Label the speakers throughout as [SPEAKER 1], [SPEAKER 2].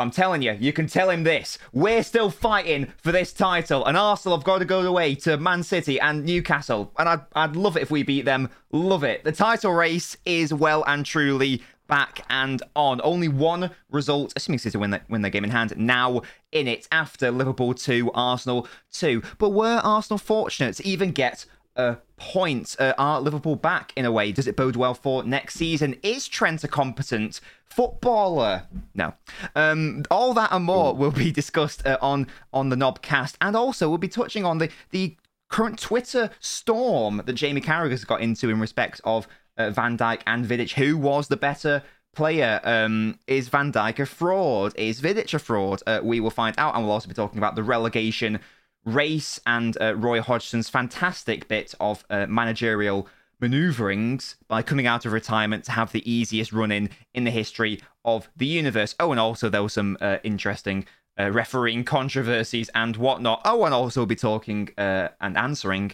[SPEAKER 1] I'm telling you, you can tell him this. We're still fighting for this title, and Arsenal have got to go away to Man City and Newcastle. And I'd, I'd love it if we beat them. Love it. The title race is well and truly back and on. Only one result, assuming City win, the, win their game in hand, now in it after Liverpool 2, Arsenal 2. But were Arsenal fortunate to even get a point? Uh, are Liverpool back in a way? Does it bode well for next season? Is Trent a competent footballer? No. Um, all that and more will be discussed uh, on on the NobCast, and also we'll be touching on the the current Twitter storm that Jamie Carragher's got into in respect of uh, Van Dijk and Vidic. Who was the better? Player um, is Van Dijk a fraud? Is Vidic a fraud? Uh, we will find out, and we'll also be talking about the relegation race and uh, Roy Hodgson's fantastic bit of uh, managerial maneuverings by coming out of retirement to have the easiest run in in the history of the universe. Oh, and also there was some uh, interesting uh, refereeing controversies and whatnot. Oh, and also be talking uh, and answering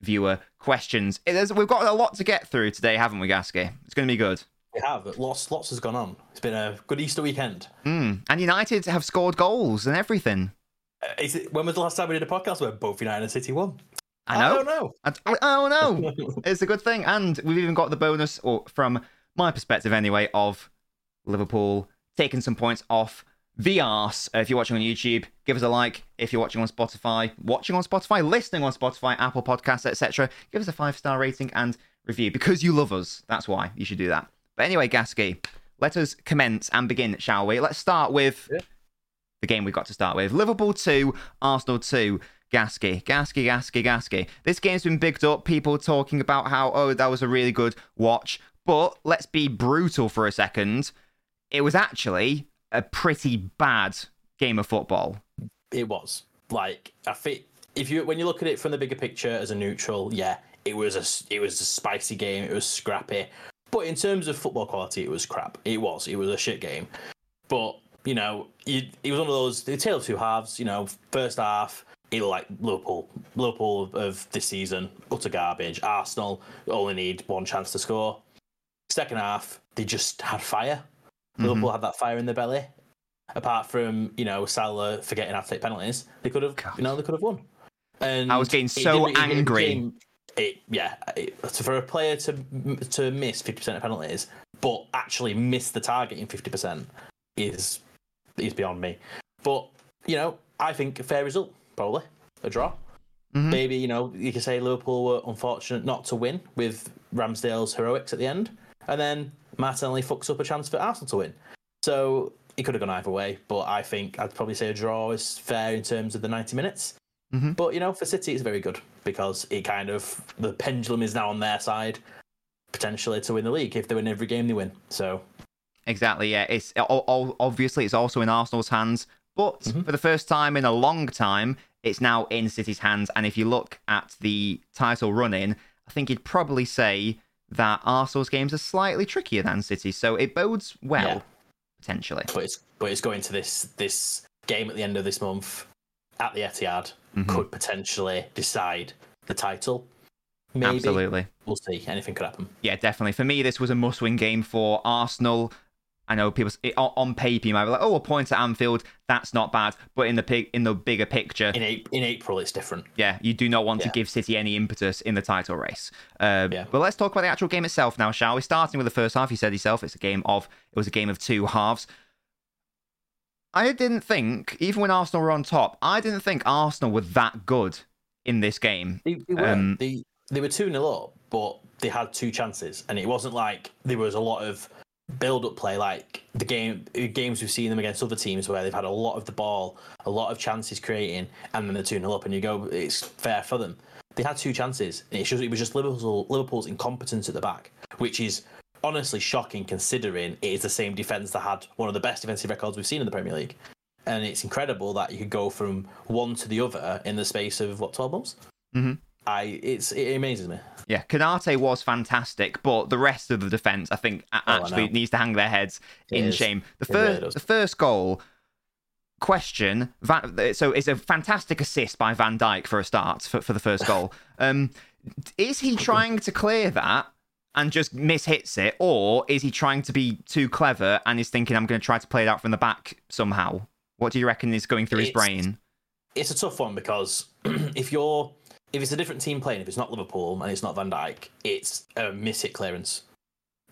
[SPEAKER 1] viewer questions. Is, we've got a lot to get through today, haven't we, Gasky? It's going to be good.
[SPEAKER 2] We have. Lots, lots has gone on. It's been a good Easter weekend.
[SPEAKER 1] Mm. And United have scored goals and everything.
[SPEAKER 2] Uh, is it, when was the last time we did a podcast where both United and City won?
[SPEAKER 1] I know.
[SPEAKER 2] I don't know.
[SPEAKER 1] I, I don't know. it's a good thing. And we've even got the bonus, or from my perspective anyway, of Liverpool taking some points off the arse. Uh, if you're watching on YouTube, give us a like. If you're watching on Spotify, watching on Spotify, listening on Spotify, Apple Podcasts, etc., give us a five star rating and review because you love us. That's why you should do that. But anyway, Gasky, let us commence and begin, shall we? Let's start with
[SPEAKER 2] Yeah.
[SPEAKER 1] The game we've got to start with Liverpool 2, Arsenal 2. Gasky, Gasky, Gasky, Gasky. This game's been bigged up. People talking about how, oh, that was a really good watch. But let's be brutal for a second. It was actually a pretty bad game of football.
[SPEAKER 2] It was like I think if you when you look at it from the bigger picture as a neutral, yeah, it was a it was a spicy game. It was scrappy, but in terms of football quality, it was crap. It was it was a shit game. But you know, you, it was one of those the tale of two halves. You know, first half. It like Liverpool, Liverpool of this season, utter garbage. Arsenal only need one chance to score. Second half, they just had fire. Mm-hmm. Liverpool had that fire in their belly. Apart from you know Salah forgetting how to take penalties, they could have you know they could have won. And
[SPEAKER 1] I was getting so
[SPEAKER 2] it- it
[SPEAKER 1] angry.
[SPEAKER 2] became- It, yeah, it, for a player to to miss fifty percent of penalties, but actually miss the target in fifty percent is is beyond me. But you know, I think a fair result, probably a draw.
[SPEAKER 1] Mhm.
[SPEAKER 2] Maybe you know you could say Liverpool were unfortunate not to win with Ramsdale's heroics at the end, and then Martinelli fucks up a chance for Arsenal to win. So it could have gone either way, but I think I'd probably say a draw is fair in terms of the ninety minutes.
[SPEAKER 1] Mhm.
[SPEAKER 2] But you know, for City, it's very good because it kind of the pendulum is now on their side potentially to win the league if they win every game they win. So
[SPEAKER 1] Exactly, yeah. It's obviously it's also in Arsenal's hands, but for the first time in a long time, it's now in City's hands. And if you look at the title run-in, I think you'd probably say that Arsenal's games are slightly trickier than City, so it bodes well
[SPEAKER 2] Yeah.
[SPEAKER 1] potentially.
[SPEAKER 2] but it's but it's going to this this game at the end of this month at the Etihad
[SPEAKER 1] Mhm.
[SPEAKER 2] could potentially decide the title. Maybe
[SPEAKER 1] Absolutely.
[SPEAKER 2] we'll see. Anything could happen.
[SPEAKER 1] Yeah, definitely. For me, this was a must-win game for Arsenal. I know people it, on paper you might be like, "Oh, a point at Anfield, that's not bad," but in the pig, in the bigger picture,
[SPEAKER 2] In a, in April, it's different.
[SPEAKER 1] yeah, you do not want to give City any impetus in the title race. Uh,
[SPEAKER 2] Yeah.
[SPEAKER 1] But let's talk about the actual game itself now, shall we? Starting with the first half, you said yourself, it's a game of it was a game of two halves. I didn't think, even when Arsenal were on top, I didn't think Arsenal were that good in this game.
[SPEAKER 2] They, they were
[SPEAKER 1] Um,
[SPEAKER 2] they they were two 0 up, but they had two chances, and it wasn't like there was a lot of build up play like the game games we've seen them against other teams where they've had a lot of the ball, a lot of chances creating, and then they're two 0 up, and you go, it's fair for them. They had two chances, and it's it was just Liverpool, Liverpool's incompetence at the back, which is honestly shocking considering it is the same defense that had one of the best defensive records we've seen in the Premier League. And it's incredible that you could go from one to the other in the space of what twelve months.
[SPEAKER 1] Mhm.
[SPEAKER 2] I it's it amazes me.
[SPEAKER 1] Yeah, Konaté was fantastic, but the rest of the defense, I think,
[SPEAKER 2] Oh, I
[SPEAKER 1] actually
[SPEAKER 2] know.
[SPEAKER 1] needs to hang their heads
[SPEAKER 2] It
[SPEAKER 1] in
[SPEAKER 2] is.
[SPEAKER 1] shame. The
[SPEAKER 2] It really
[SPEAKER 1] first,
[SPEAKER 2] does.
[SPEAKER 1] the first goal. Question. Van, so it's a fantastic assist by Van Dijk for a start for, for the first goal. Um, is he trying to clear that and just mishits it, or is he trying to be too clever and is thinking I'm going to try to play it out from the back somehow? What do you reckon is going through his brain?
[SPEAKER 2] it's a tough one because if you're if it's a different team playing, if it's not Liverpool and it's not Van Dijk, it's a miss hit clearance.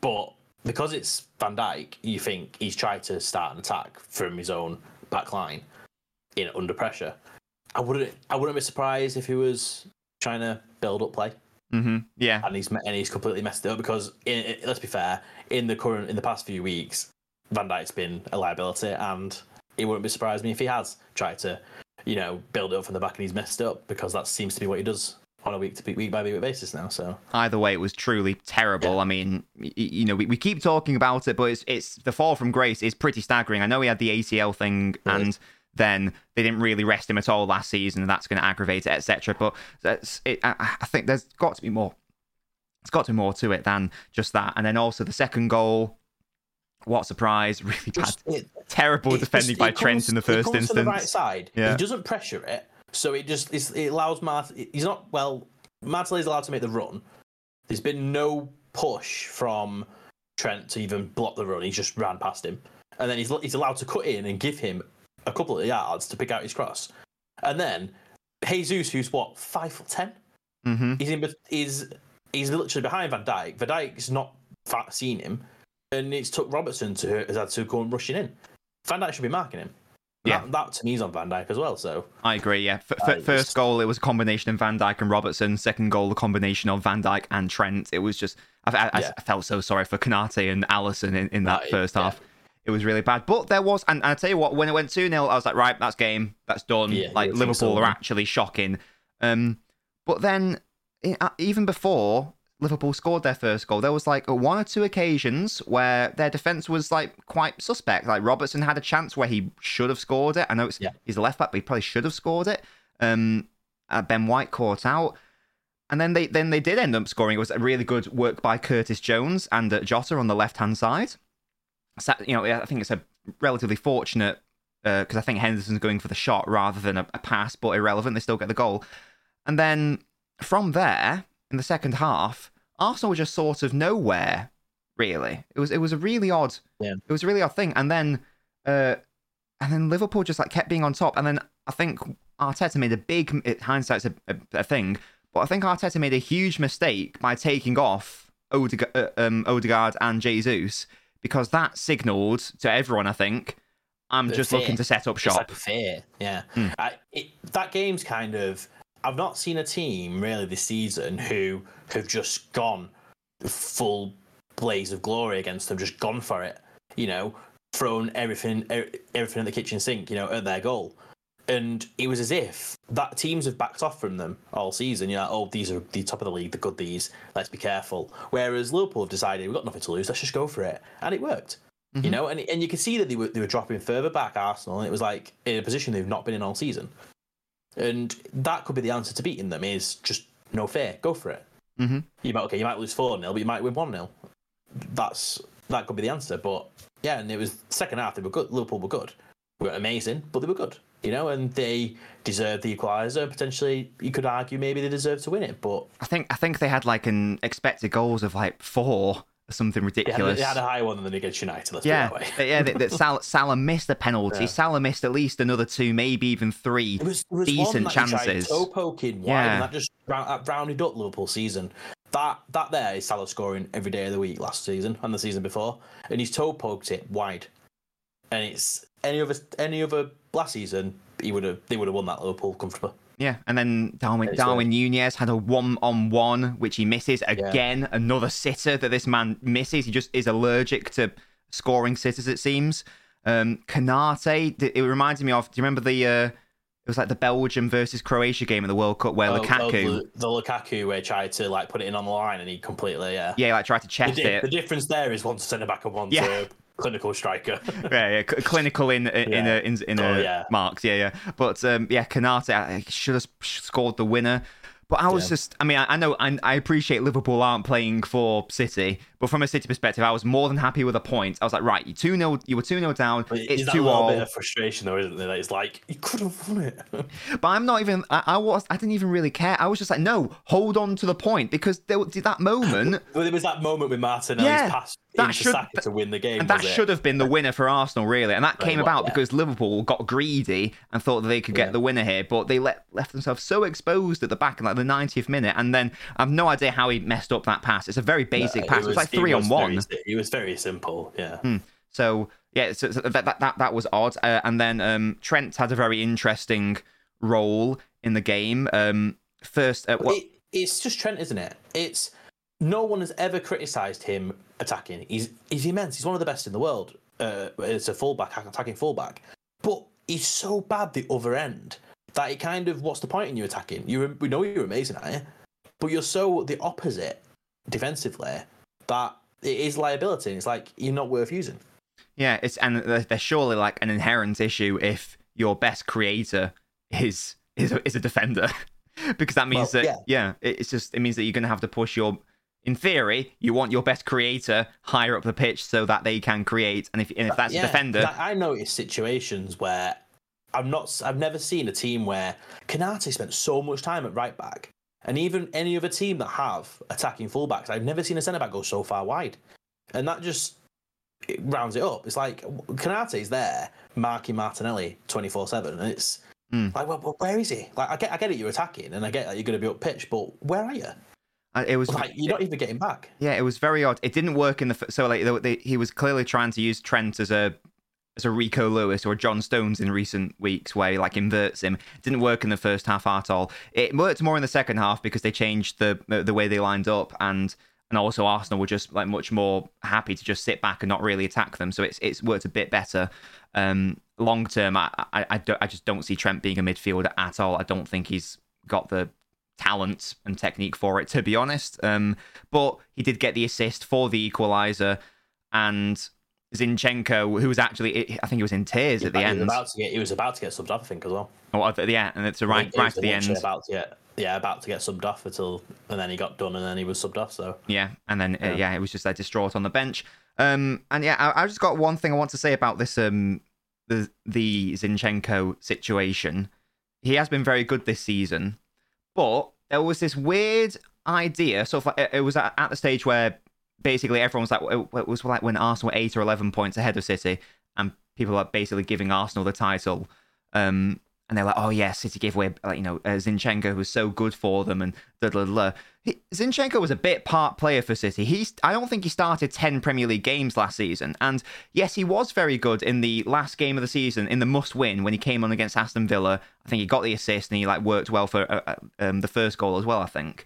[SPEAKER 2] But because it's Van Dijk, you think he's tried to start an attack from his own back line in under pressure. I wouldn't I wouldn't be surprised if he was trying to build up play
[SPEAKER 1] hmm Yeah,
[SPEAKER 2] and he's and he's completely messed it up because in, in- let's be fair, in the current in the past few weeks, Van Dijk's been a liability, and it wouldn't be surprised me if he has tried to, you know, build it up from the back and he's messed up because that seems to be what he does on a week to week, by week basis now. So
[SPEAKER 1] either way, it was truly terrible. I mean, you know, we, we keep talking about it, but it's it's the fall from grace is pretty staggering. I know he had the ACL thing,
[SPEAKER 2] Yeah.
[SPEAKER 1] and then they didn't really rest him at all last season, and that's going to aggravate it, etc. But that's it. I, I think there's got to be more. It's got to be more to it than just that. And then also the second goal. What a surprise! Really bad,
[SPEAKER 2] just it,
[SPEAKER 1] terrible
[SPEAKER 2] it
[SPEAKER 1] defending
[SPEAKER 2] just-
[SPEAKER 1] by
[SPEAKER 2] it
[SPEAKER 1] Trent in the
[SPEAKER 2] it
[SPEAKER 1] first
[SPEAKER 2] comes
[SPEAKER 1] instance.
[SPEAKER 2] The right side,
[SPEAKER 1] Yeah.
[SPEAKER 2] he doesn't pressure it, so it just it allows Mart. He's not well. Martinelli's allowed to make the run. There's been no push from Trent to even block the run. He's just ran past him, and then he's he's allowed to cut in and give him a couple of yards to pick out his cross, and then Jesus, who's what five foot ten,
[SPEAKER 1] hmm
[SPEAKER 2] he's in, he's he's literally behind Van Dijk. Van Dijk's not seen him, and it's took Robertson to has had to and rushing in. Van Dijk should be marking him.
[SPEAKER 1] Yeah.
[SPEAKER 2] that, that to me is on Van Dijk as well. So
[SPEAKER 1] I agree. Yeah, F-
[SPEAKER 2] Uh,
[SPEAKER 1] first
[SPEAKER 2] just-
[SPEAKER 1] goal it was a combination of Van Dijk and Robertson. Second goal, the combination of Van Dijk and Trent. It was just I, I,
[SPEAKER 2] Yeah.
[SPEAKER 1] I felt so sorry for Konaté and Alisson in, in that first
[SPEAKER 2] yeah.
[SPEAKER 1] half. It was really bad. But there was, and, and I tell you what, when it went two 0 I was like, right, that's game, that's done.
[SPEAKER 2] Yeah,
[SPEAKER 1] like Liverpool
[SPEAKER 2] so,
[SPEAKER 1] are actually shocking. Um, but then i- uh, even before Liverpool scored their first goal, there was like one or two occasions where their defense was like quite suspect. Like Robertson had a chance where he should have scored it. I know it's
[SPEAKER 2] Yeah.
[SPEAKER 1] he's a left back, but he probably should have scored it. Um, uh, Ben White caught out. And then they then they did end up scoring. It was a really good work by Curtis Jones and uh, Jota on the left hand side. So, you know, I think it's a relatively fortunate because I think Henderson's going for the shot rather than a, a pass, but irrelevant. They still get the goal. And then from there, in the second half, Arsenal were just sort of nowhere. Really, it was it was a really odd.
[SPEAKER 2] Yeah.
[SPEAKER 1] It was a really odd thing. And then, uh, and then Liverpool just like kept being on top. And then I think Arteta made a big it, hindsight's a, a, a thing, but I think Arteta made a huge mistake by taking off Odegaard, uh, um, Odegaard and Jesus because that signalled to everyone. I think I'm
[SPEAKER 2] The
[SPEAKER 1] just
[SPEAKER 2] fear.
[SPEAKER 1] looking to set up
[SPEAKER 2] It's
[SPEAKER 1] shop.
[SPEAKER 2] like a fear, yeah.
[SPEAKER 1] Hmm.
[SPEAKER 2] I, it, that game's kind of. I've not seen a team really this season who have just gone full blaze of glory against them, just gone for it. You know, thrown everything, er- everything at the kitchen sink. You know, at their goal. And it was as if that teams have backed off from them all season. You know, oh, these are the top of the league, the good these. Let's be careful. Whereas Liverpool have decided we've got nothing to lose. Let's just go for it, and it worked. You
[SPEAKER 1] Mhm.
[SPEAKER 2] know, and and you can see that they were they were dropping further back Arsenal, and it was like in a position they've not been in all season. And that could be the answer to beating them is just no fear, go for it.
[SPEAKER 1] Mhm.
[SPEAKER 2] You might okay, you might lose four 0 but you might win one 0 That's that could be the answer. But yeah, and it was second half they were good. Liverpool were good, we were amazing, but they were good. You know, and they deserved the equaliser. Potentially, you could argue maybe they deserved to win it, but
[SPEAKER 1] I think I think they had like an expected goals of like four something
[SPEAKER 2] they had,
[SPEAKER 1] ridiculous.
[SPEAKER 2] they had a higher one than the against United. Let's
[SPEAKER 1] yeah,
[SPEAKER 2] put that way.
[SPEAKER 1] yeah. That, that Salah, Salah missed a penalty.
[SPEAKER 2] Yeah.
[SPEAKER 1] Salah missed at least another two, maybe even three.
[SPEAKER 2] There was, there was
[SPEAKER 1] decent
[SPEAKER 2] one that
[SPEAKER 1] chances.
[SPEAKER 2] toe poking wide,
[SPEAKER 1] Yeah.
[SPEAKER 2] and that just round, that rounded up Liverpool season. That that there is Salah scoring every day of the week last season and the season before, and he's toe poked it wide. And it's any other any other last season, he would have they would have won that Liverpool comfortably.
[SPEAKER 1] Yeah, and then Darwin Darwin Nunez had a one on one which he misses again. Another sitter that this man misses. He just is allergic to scoring sitters. It seems. Um, Konaté. It reminded me of. Do you remember the? Uh, it was like the Belgium versus Croatia game in the World Cup where
[SPEAKER 2] Oh,
[SPEAKER 1] Lukaku.
[SPEAKER 2] oh, the, the Lukaku where tried to like put it in on the line and he completely yeah.
[SPEAKER 1] yeah, like tried to
[SPEAKER 2] The,
[SPEAKER 1] chest
[SPEAKER 2] di-
[SPEAKER 1] it.
[SPEAKER 2] the difference there is one centre back and one
[SPEAKER 1] Yeah.
[SPEAKER 2] Clinical striker.
[SPEAKER 1] yeah, yeah, clinical in in
[SPEAKER 2] Yeah.
[SPEAKER 1] a, in, in
[SPEAKER 2] Oh,
[SPEAKER 1] a
[SPEAKER 2] yeah.
[SPEAKER 1] marks. Yeah, yeah. But um, yeah, Konaté uh, should have scored the winner. But I was
[SPEAKER 2] Yeah.
[SPEAKER 1] just, I mean, I, I know, I, I appreciate Liverpool aren't playing for City, but from a City perspective, I was more than happy with a point. I was like, right, you two 0 you were two 0 down.
[SPEAKER 2] But
[SPEAKER 1] it's
[SPEAKER 2] is that a little
[SPEAKER 1] all.
[SPEAKER 2] bit of frustration though, isn't there? That It's like you could have won it.
[SPEAKER 1] But I'm not even. I, I was. I didn't even really care. I was just like, no, hold on to the point because there that moment,
[SPEAKER 2] Well, there was that moment with Martinelli's
[SPEAKER 1] Yeah,
[SPEAKER 2] pass
[SPEAKER 1] that should-
[SPEAKER 2] Saka to win the game.
[SPEAKER 1] and that should have been the winner for Arsenal, really. And that came
[SPEAKER 2] well,
[SPEAKER 1] about
[SPEAKER 2] yeah.
[SPEAKER 1] because Liverpool got greedy and thought that they could get
[SPEAKER 2] Yeah.
[SPEAKER 1] the winner here, but they let left themselves so exposed at the back in like the 90th minute, and then I've no idea how he messed up that pass. It's a very basic
[SPEAKER 2] Uh,
[SPEAKER 1] pass. It was, like three on one.
[SPEAKER 2] Very, it was very simple. Yeah.
[SPEAKER 1] So yeah, so, so that, that that that was odd. Uh, and then um, Trent had a very interesting role in the game. Um, first, uh, what,
[SPEAKER 2] It, it's just Trent, isn't it? It's no one has ever criticised him attacking. He's he's immense. He's one of the best in the world. Uh, it's a fullback, attacking fullback, but he's so bad the other end that it kind of what's the point in you attacking? You we know you're amazing at it, but you're so the opposite defensively that it is liability. And it's like you're not worth using.
[SPEAKER 1] yeah, it's and there- there's surely like an inherent issue if your best creator is is a, is a defender, because that means
[SPEAKER 2] Well,
[SPEAKER 1] that yeah. it- it's just it means that you're going to have to push your. In theory, you want your best creator higher up the pitch so that they can create, and if and if that's
[SPEAKER 2] Yeah,
[SPEAKER 1] a defender,
[SPEAKER 2] I, noticed situations where I'm not. I've never seen a team where Konaté spent so much time at right back, and even any other team that have attacking fullbacks, I've never seen a centre back go so far wide, and that just it rounds it up. It's like Konaté's there marking Martinelli twenty four seven, and it's
[SPEAKER 1] Hmm.
[SPEAKER 2] like, well, well, where is he? Like, I get, I get it, you're attacking, and I get that you're going to be up pitch, but where are you?
[SPEAKER 1] It was
[SPEAKER 2] Like, you're not even getting back.
[SPEAKER 1] Yeah, it was very odd. It didn't work in the so like they, they, he was clearly trying to use Trent as a as a Rico Lewis or John Stones in recent weeks, where he like inverts him. It didn't work in the first half at all. It worked more in the second half because they changed the the way they lined up and. And also, Arsenal were just like much more happy to just sit back and not really attack them. So it's it's worked a bit better. Um, long term, I I, I, don't, I just don't see Trent being a midfielder at all. I don't think he's got the talent and technique for it, to be honest. Um, but he did get the assist for the equaliser, and Zinchenko, who was actually, I think he was in tears at the
[SPEAKER 2] He was
[SPEAKER 1] end.
[SPEAKER 2] about to get, he was about to get subbed off, I think, as well.
[SPEAKER 1] Oh, yeah, and it's right,
[SPEAKER 2] He- he
[SPEAKER 1] right at the end.
[SPEAKER 2] About to get, yeah, about to get subbed off until, and then he got done, and then he was subbed off. So
[SPEAKER 1] Yeah, and then yeah, uh,
[SPEAKER 2] Yeah.
[SPEAKER 1] yeah it was just like distraught on the bench. Um, and yeah, I, I just got one thing I want to say about this um the the Zinchenko situation. He has been very good this season, but there was this weird idea. So if, like, it was at, the stage where basically everyone was like, it, it was like when Arsenal were eight or eleven points ahead of City, and people are basically giving Arsenal the title. Um, and they're like, oh yeah, City gave away, like, you know, uh, Zinchenko was so good for them, and da da da. Zinchenko was a bit part player for City. He's, I don't think he started ten Premier League games last season, and yes, he was very good in the last game of the season in the must-win when he came on against Aston Villa. I think he got the assist and he like worked well for uh, uh, um, the first goal as well. I think.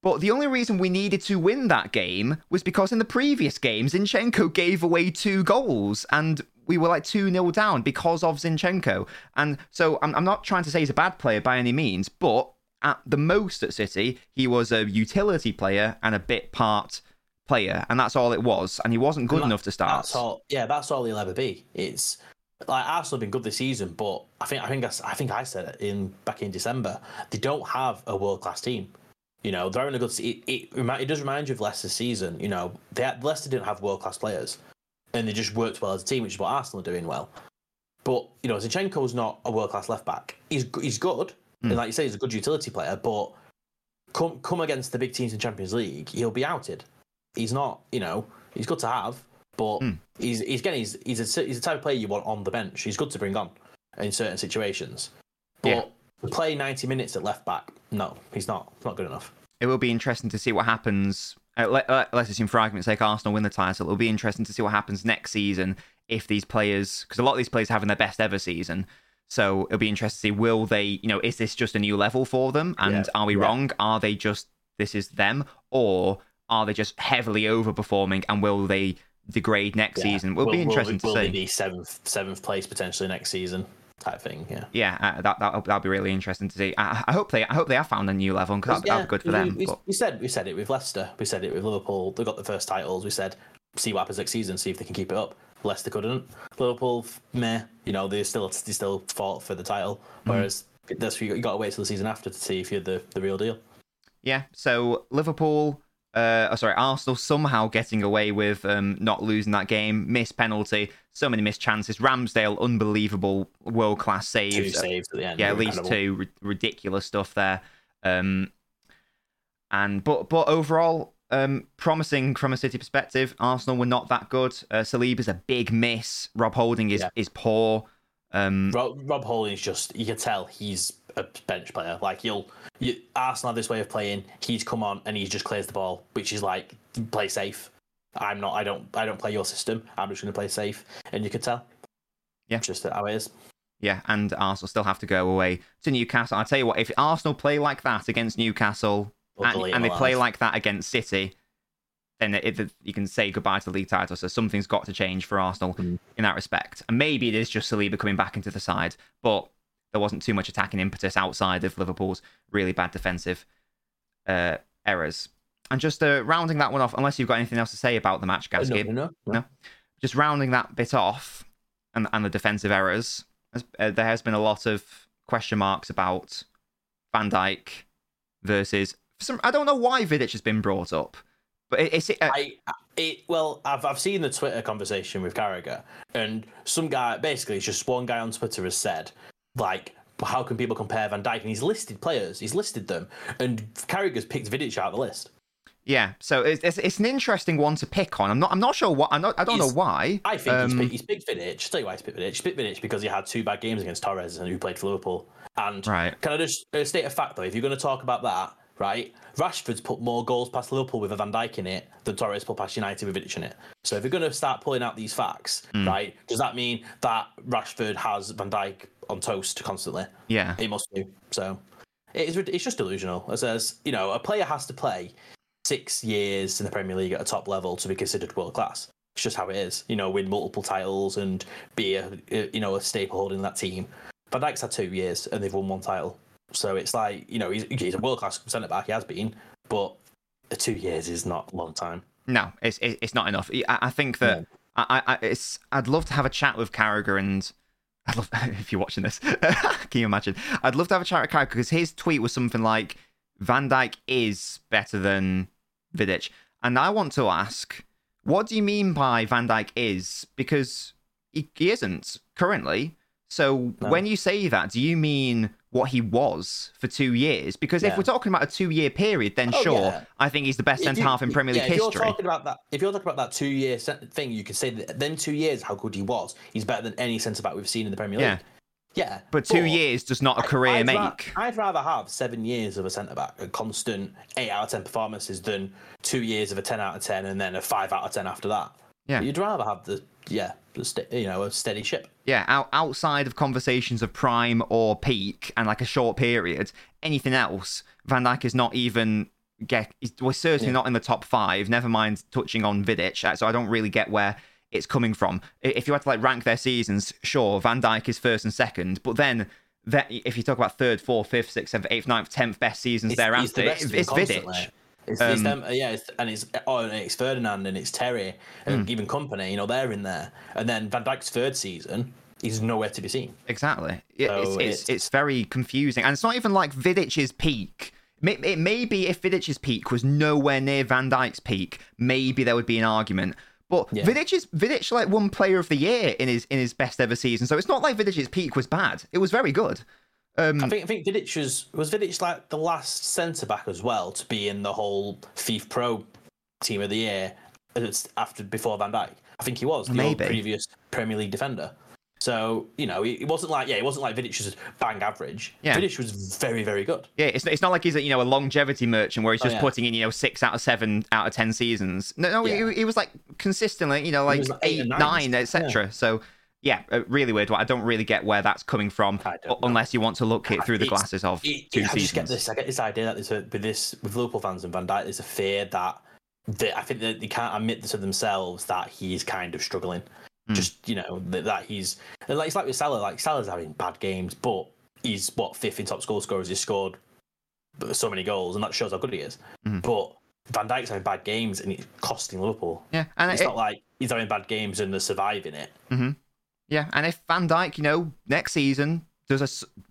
[SPEAKER 1] But the only reason we needed to win that game was because in the previous game, Zinchenko gave away two goals and we were like 2 0 down because of Zinchenko. And so I'm, I'm not trying to say he's a bad player by any means, but at the most at City, he was a utility player and a bit part player. And that's all it was. And he wasn't good
[SPEAKER 2] that-
[SPEAKER 1] enough to start.
[SPEAKER 2] that's all. Yeah, that's all he'll ever be. It's like Arsenal have been good this season, but I think I think I, I think I said it in back in December. They don't have a world class team. You know, they're in a good. It, it, it does remind you of Leicester's season. You know, they Leicester didn't have world class players, and they just worked well as a team, which is what Arsenal are doing well. But you know, Zinchenko's not a world class left back. He's he's good,
[SPEAKER 1] Hmm.
[SPEAKER 2] and like you say, he's a good utility player. But come come against the big teams in Champions League, he'll be outed. He's not. You know, he's good to have, but
[SPEAKER 1] Hmm.
[SPEAKER 2] he's he's again he's he's a he's the type of player you want on the bench. He's good to bring on in certain situations, but
[SPEAKER 1] Yeah.
[SPEAKER 2] play ninety minutes at left back. No, he's not. Not good enough.
[SPEAKER 1] it will be interesting to see what happens. Uh, let, let, let's assume, for argument's sake, Arsenal win the title. It'll be interesting to see what happens next season if these players, because a lot of these players are having their best ever season. So it'll be interesting to see will they, you know, is this just a new level for them? And
[SPEAKER 2] Yeah,
[SPEAKER 1] are we
[SPEAKER 2] yeah.
[SPEAKER 1] wrong? Are they just this is them, or are they just heavily overperforming? And will they degrade next
[SPEAKER 2] Yeah.
[SPEAKER 1] season? Will, be
[SPEAKER 2] will,
[SPEAKER 1] interesting
[SPEAKER 2] will
[SPEAKER 1] to
[SPEAKER 2] they
[SPEAKER 1] see.
[SPEAKER 2] be seventh seventh place potentially next season type thing? Yeah.
[SPEAKER 1] Yeah, uh, that that that'll be really interesting to see. I, I hope they I hope they have found a new level because that'll, that'll be good for
[SPEAKER 2] we,
[SPEAKER 1] them.
[SPEAKER 2] We,
[SPEAKER 1] but-
[SPEAKER 2] we said we said it with Leicester. We said it with Liverpool. They got the first titles. We said see what happens next season. See if they can keep it up. Leicester couldn't. Liverpool, meh. You know they still they still fought for the title.
[SPEAKER 1] Mm.
[SPEAKER 2] Whereas That's you got to wait till the season after to see if you're the, the real deal.
[SPEAKER 1] Yeah. So Liverpool, uh, oh, sorry, Arsenal somehow getting away with um, not losing that game. Missed penalty, so many missed chances. Ramsdale, unbelievable world class saves.
[SPEAKER 2] Two saves at the end.
[SPEAKER 1] yeah, at least two. R- ridiculous stuff there. Um, and but but overall, um, promising from a City perspective. Arsenal were not that good. Uh, Saliba's a big miss. Rob Holding is
[SPEAKER 2] Yeah.
[SPEAKER 1] is poor. Um,
[SPEAKER 2] Rob, Rob is just you can tell he's a bench player. Like you'll you, Arsenal have this way of playing. He's come on and he just clears the ball, which is like play safe. I'm not. I don't. I don't play your system. I'm just going to play safe, and you can tell.
[SPEAKER 1] Yeah.
[SPEAKER 2] just how it is.
[SPEAKER 1] Yeah, and Arsenal still have to go away to Newcastle. I'll tell you what, if Arsenal play like that against Newcastle and, and they play like that against City, then it, it- you can say goodbye to the league title. So something's got to change for Arsenal
[SPEAKER 2] Mm.
[SPEAKER 1] in that respect. And maybe it is just Saliba coming back into the side, but there wasn't too much attacking impetus outside of Liverpool's really bad defensive uh, errors. And just uh, rounding that one off, unless you've got anything else to say about the match,
[SPEAKER 2] No, no, no, no.
[SPEAKER 1] No. just rounding that bit off and, and the defensive errors, uh, there has been a lot of question marks about Van Dijk versus. Some, I don't know why Vidic has been brought up, but it, it's. Uh,
[SPEAKER 2] I it well, I've I've seen the Twitter conversation with Carragher, and some guy basically it's just one guy on Twitter has said like. How can people compare Van Dijk? And he's listed players. He's listed them, and Carragher's picked Vidic out of the list.
[SPEAKER 1] yeah, so it's, it's it's an interesting one to pick on. I'm not I'm not sure what I'm not, I don't know why.
[SPEAKER 2] I think
[SPEAKER 1] Um,
[SPEAKER 2] he's, picked, he's picked Vidic. I'll tell you why he's picked Vidic. He's picked Vidic because he had two bad games against Torres and who played for Liverpool. And
[SPEAKER 1] Right.
[SPEAKER 2] can I just state a fact though? If you're going to talk about that, right? Rashford's put more goals past Liverpool with a Van Dijk in it than Torres put past United with Vidic in it. So if you're going to start pulling out these facts,
[SPEAKER 1] Hmm.
[SPEAKER 2] right? Does that mean that Rashford has Van Dijk on toast constantly?
[SPEAKER 1] Yeah,
[SPEAKER 2] It must do. So it is. It's just delusional. It says you know a player has to play six years in the Premier League at a top level to be considered world class. It's just how it is. You know, win multiple titles and be a a- you know a staple holding that team. Van Dijk's had two years and they've won one title. So it's like you know he's, he's a world class centre back. He has been, but two years is not a long time.
[SPEAKER 1] no, it's it's not enough. I, I think that
[SPEAKER 2] No.
[SPEAKER 1] I, I it's I'd love to have a chat with Carragher and I'd love if you're watching this. can you imagine? I'd love to have a chat with Carragher because his tweet was something like Van Dijk is better than Vidic, and I want to ask, what do you mean by Van Dijk is? Because he, he isn't currently. So
[SPEAKER 2] No.
[SPEAKER 1] when you say that, do you mean what he was for two years? Because if we're talking about a two-year period, then
[SPEAKER 2] Oh,
[SPEAKER 1] sure,
[SPEAKER 2] yeah.
[SPEAKER 1] I think he's the best centre half in Premier League
[SPEAKER 2] yeah, if
[SPEAKER 1] history.
[SPEAKER 2] you're talking about that, if you're talking about that two year thing, you could say that then two years how good he was. He's better than any centre back we've seen in the Premier League.
[SPEAKER 1] Yeah.
[SPEAKER 2] Yeah,
[SPEAKER 1] but two years does not a career
[SPEAKER 2] I'd
[SPEAKER 1] make.
[SPEAKER 2] ra- I'd rather have seven years of a centre back, a constant eight out of ten performances, than two years of a ten out of ten and then a five out of ten after that.
[SPEAKER 1] Yeah.
[SPEAKER 2] you'd rather have the yeah, st- you know, a steady ship.
[SPEAKER 1] yeah, out, outside of conversations of prime or peak and like a short period, anything else, Van Dijk is not even get. he's- We're certainly
[SPEAKER 2] Yeah.
[SPEAKER 1] not in the top five. Never mind touching on Vidic. uh, So I don't really get where it's coming from. If you had to like rank their seasons, sure, Van Dijk is first and second, but then. That, if you talk about third, fourth, fifth, sixth, seventh, eighth, ninth, tenth best seasons
[SPEAKER 2] It's-
[SPEAKER 1] thereafter,
[SPEAKER 2] the
[SPEAKER 1] it's, it's. Vidic.
[SPEAKER 2] It's, it's
[SPEAKER 1] Um,
[SPEAKER 2] them, yeah, it's, and it's oh, and it's Ferdinand and it's Terry and even company. You know, they're in there, and then Van Dijk's third season, he's nowhere to be seen.
[SPEAKER 1] Exactly. Yeah,
[SPEAKER 2] So
[SPEAKER 1] it's, it's,
[SPEAKER 2] it's-
[SPEAKER 1] it's very confusing. And it's not even like Vidic's peak. It may be if Vidic's peak was nowhere near Van Dijk's peak, maybe there would be an argument. But
[SPEAKER 2] Yeah.
[SPEAKER 1] Vidic is Vidic like one player of the year in his in his best ever season. So it's not like Vidic's peak was bad. It was very good. Um,
[SPEAKER 2] I think I think Vidic was was Vidic like the last centre back as well to be in the whole FIFA Pro team of the year after before Van Dijk. I think he was the previous Premier League defender. So you know, it wasn't like yeah, it wasn't like Vidic was bang average.
[SPEAKER 1] Yeah.
[SPEAKER 2] Vidic was very very good.
[SPEAKER 1] yeah, it's, it's not like he's a, you know a longevity merchant where he's
[SPEAKER 2] Oh,
[SPEAKER 1] just
[SPEAKER 2] yeah.
[SPEAKER 1] putting in you know six out of seven out of ten seasons. No, no,
[SPEAKER 2] Yeah.
[SPEAKER 1] he, he was like consistently you know like,
[SPEAKER 2] like eight
[SPEAKER 1] eight, nine,
[SPEAKER 2] nine.
[SPEAKER 1] etc. So yeah, a really weird. one. I don't really get where that's coming from,
[SPEAKER 2] I don't know.
[SPEAKER 1] unless you want to look it through the glasses of
[SPEAKER 2] It-
[SPEAKER 1] two
[SPEAKER 2] I just get this. I get this idea that there's a, with this with Liverpool fans and Van Dijk, there's a fear that, that I think that they can't admit to themselves that he's kind of struggling.
[SPEAKER 1] Hmm.
[SPEAKER 2] Just you know that, that he's and like it's like with Salah. Like Salah's having bad games, but he's what fifth in top score scorers. He's scored so many goals, and that shows how good he is.
[SPEAKER 1] Mhm.
[SPEAKER 2] But Van Dijk's having bad games, and it's costing Liverpool.
[SPEAKER 1] Yeah, and
[SPEAKER 2] It's
[SPEAKER 1] it-
[SPEAKER 2] not like he's having bad games and they're surviving it.
[SPEAKER 1] Yeah, and if Van Dijk, you know, next season does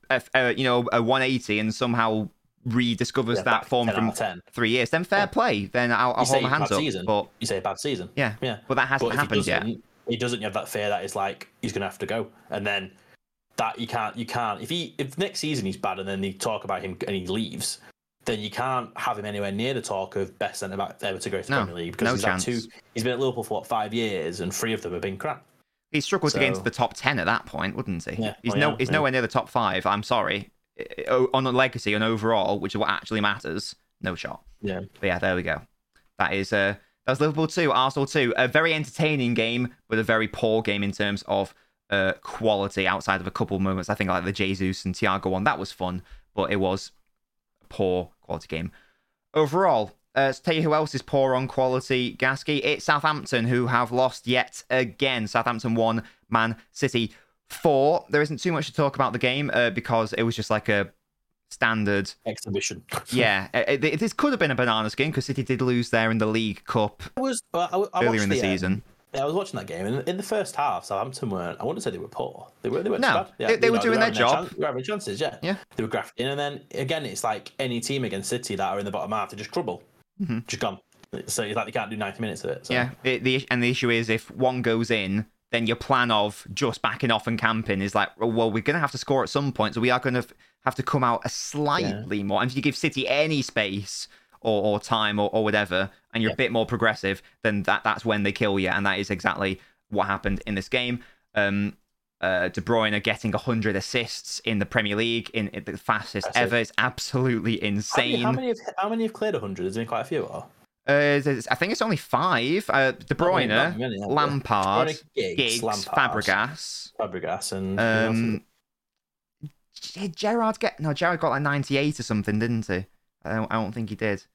[SPEAKER 1] a a, a you know a 180 and somehow rediscovers
[SPEAKER 2] Yeah,
[SPEAKER 1] that form
[SPEAKER 2] 10
[SPEAKER 1] from
[SPEAKER 2] 10.
[SPEAKER 1] three years, then fair
[SPEAKER 2] Yeah.
[SPEAKER 1] play. Then I'll, I'll hold my hands up.
[SPEAKER 2] season.
[SPEAKER 1] But
[SPEAKER 2] You say a bad season.
[SPEAKER 1] yeah,
[SPEAKER 2] Yeah.
[SPEAKER 1] but that hasn't
[SPEAKER 2] But if he
[SPEAKER 1] yet.
[SPEAKER 2] doesn't, He doesn't have that fear that it's like he's gonna have to go, and then that you can't, you can't. If he, if next season he's bad, and then they talk about him and he leaves, then you can't have him anywhere near the talk of best centre back ever to go to the
[SPEAKER 1] No,
[SPEAKER 2] Premier League because
[SPEAKER 1] no
[SPEAKER 2] he's
[SPEAKER 1] chance.
[SPEAKER 2] had two. He's been at Liverpool for what five years, and three of them have been crap.
[SPEAKER 1] He struggled to get into the top ten at that point, wouldn't he?
[SPEAKER 2] Yeah,
[SPEAKER 1] He's
[SPEAKER 2] well,
[SPEAKER 1] no,
[SPEAKER 2] yeah,
[SPEAKER 1] he's
[SPEAKER 2] yeah.
[SPEAKER 1] nowhere near the top five. I'm sorry. On a legacy and overall, which is what actually matters, no shot.
[SPEAKER 2] Yeah,
[SPEAKER 1] But yeah, there we go. That is uh that was Liverpool two, Arsenal two. A very entertaining game, but a very poor game in terms of uh quality. Outside of a couple of moments, I think like the Jesus and Thiago one, that was fun, but it was a poor quality game overall. Uh, to tell you who else is poor on quality, Gasky, it's Southampton who have lost yet again. Southampton one, Man City four. There isn't too much to talk about the game uh, because it was just like a standard
[SPEAKER 2] exhibition.
[SPEAKER 1] yeah, it, it- this could have been a banana skin because City did lose there in the League Cup
[SPEAKER 2] I was I, I
[SPEAKER 1] earlier in the
[SPEAKER 2] um,
[SPEAKER 1] season.
[SPEAKER 2] Yeah, I was watching that game, and in the first half, Southampton weren't. I wouldn't say they were poor. They were. They weren't
[SPEAKER 1] No,
[SPEAKER 2] too bad. Yeah,
[SPEAKER 1] they- they
[SPEAKER 2] you
[SPEAKER 1] were
[SPEAKER 2] know,
[SPEAKER 1] doing their
[SPEAKER 2] having
[SPEAKER 1] job.
[SPEAKER 2] chan- they were having chances. Yeah,
[SPEAKER 1] Yeah.
[SPEAKER 2] They were grafting, and then again, it's like any team against City that are in the bottom half, they just crumble,
[SPEAKER 1] Mhm.
[SPEAKER 2] just gone. So it's like they can't do ninety minutes of it. So.
[SPEAKER 1] Yeah, it, the and the issue is if one goes in, then your plan of just backing off and camping is like, oh, well, we're going to have to score at some point, so we are going to have to come out a slightly more. And if you give City any space or, or time or, or whatever, and you're a bit more progressive, then that that's when they kill you, and that is exactly what happened in this game. Um, uh, De Bruyne getting 100 assists in the Premier League in, in the fastest
[SPEAKER 2] Impressive.
[SPEAKER 1] ever. It's absolutely
[SPEAKER 2] How many,
[SPEAKER 1] insane.
[SPEAKER 2] how many have how many have cleared hundred? There's there been quite a few? Or?
[SPEAKER 1] Uh, I think it's only five. Uh, De
[SPEAKER 2] Not many,
[SPEAKER 1] Bruyne,
[SPEAKER 2] not many.
[SPEAKER 1] Lampard,
[SPEAKER 2] Giggs,
[SPEAKER 1] Giggs,
[SPEAKER 2] Lampard,
[SPEAKER 1] Fabregas.
[SPEAKER 2] Fabregas, and
[SPEAKER 1] Um, did Gerrard get no? Gerrard got like 98 or something, didn't he? I don't, I don't think he did.
[SPEAKER 2] it?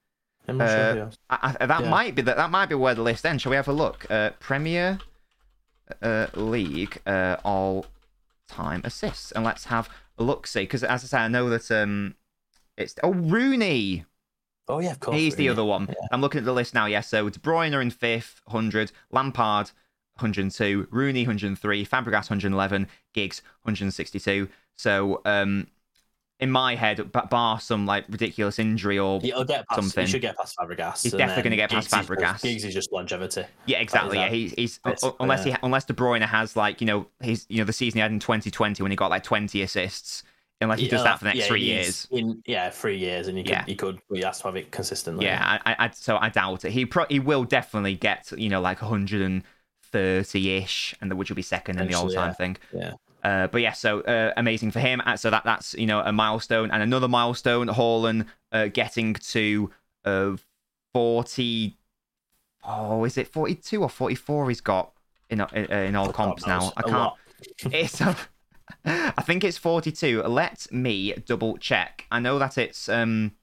[SPEAKER 2] Sure
[SPEAKER 1] uh,
[SPEAKER 2] who else.
[SPEAKER 1] I, I, that
[SPEAKER 2] Yeah.
[SPEAKER 1] might be that. That might be where the list ends. Shall we have a look? Uh, Premier uh, League uh, all time assists, and let's have a look. See, because as I say, I know that um, it's oh Rooney.
[SPEAKER 2] Oh yeah, of course.
[SPEAKER 1] He's the other one.
[SPEAKER 2] Yeah.
[SPEAKER 1] I'm looking at the list now. Yes, so De Bruyne in fifth, 100. Lampard, 102. Rooney, 103. Fabregas, 111. Giggs, 162. So, um, in my head, bar some like ridiculous injury or yeah,
[SPEAKER 2] get past.
[SPEAKER 1] something.
[SPEAKER 2] He should get past Fabregas.
[SPEAKER 1] He's definitely gonna get past
[SPEAKER 2] Giggs is just-
[SPEAKER 1] Fabregas.
[SPEAKER 2] Giggs is just longevity.
[SPEAKER 1] Yeah, exactly. Yeah, he's, he's unless he
[SPEAKER 2] yeah.
[SPEAKER 1] unless De Bruyne has like you know his you know the season he had in 2020 when he got like 20 assists. Unless he does that for the next three years.
[SPEAKER 2] In yeah, three years, and he could, he could, but he has to have it consistently.
[SPEAKER 1] Yeah, I, I, so I doubt it. He pro- he will definitely get you know like 130 ish, and the, which will be second in the all time thing.
[SPEAKER 2] yeah.
[SPEAKER 1] Uh, but yeah, so uh, amazing for him. Uh, So that that's you know a milestone and another milestone. Haaland uh, getting to uh, 40. Oh, is it 42 or 44? He's got in uh, in all comps now. I can't. It's. I think it's 42. Let me double check. I know that it's um.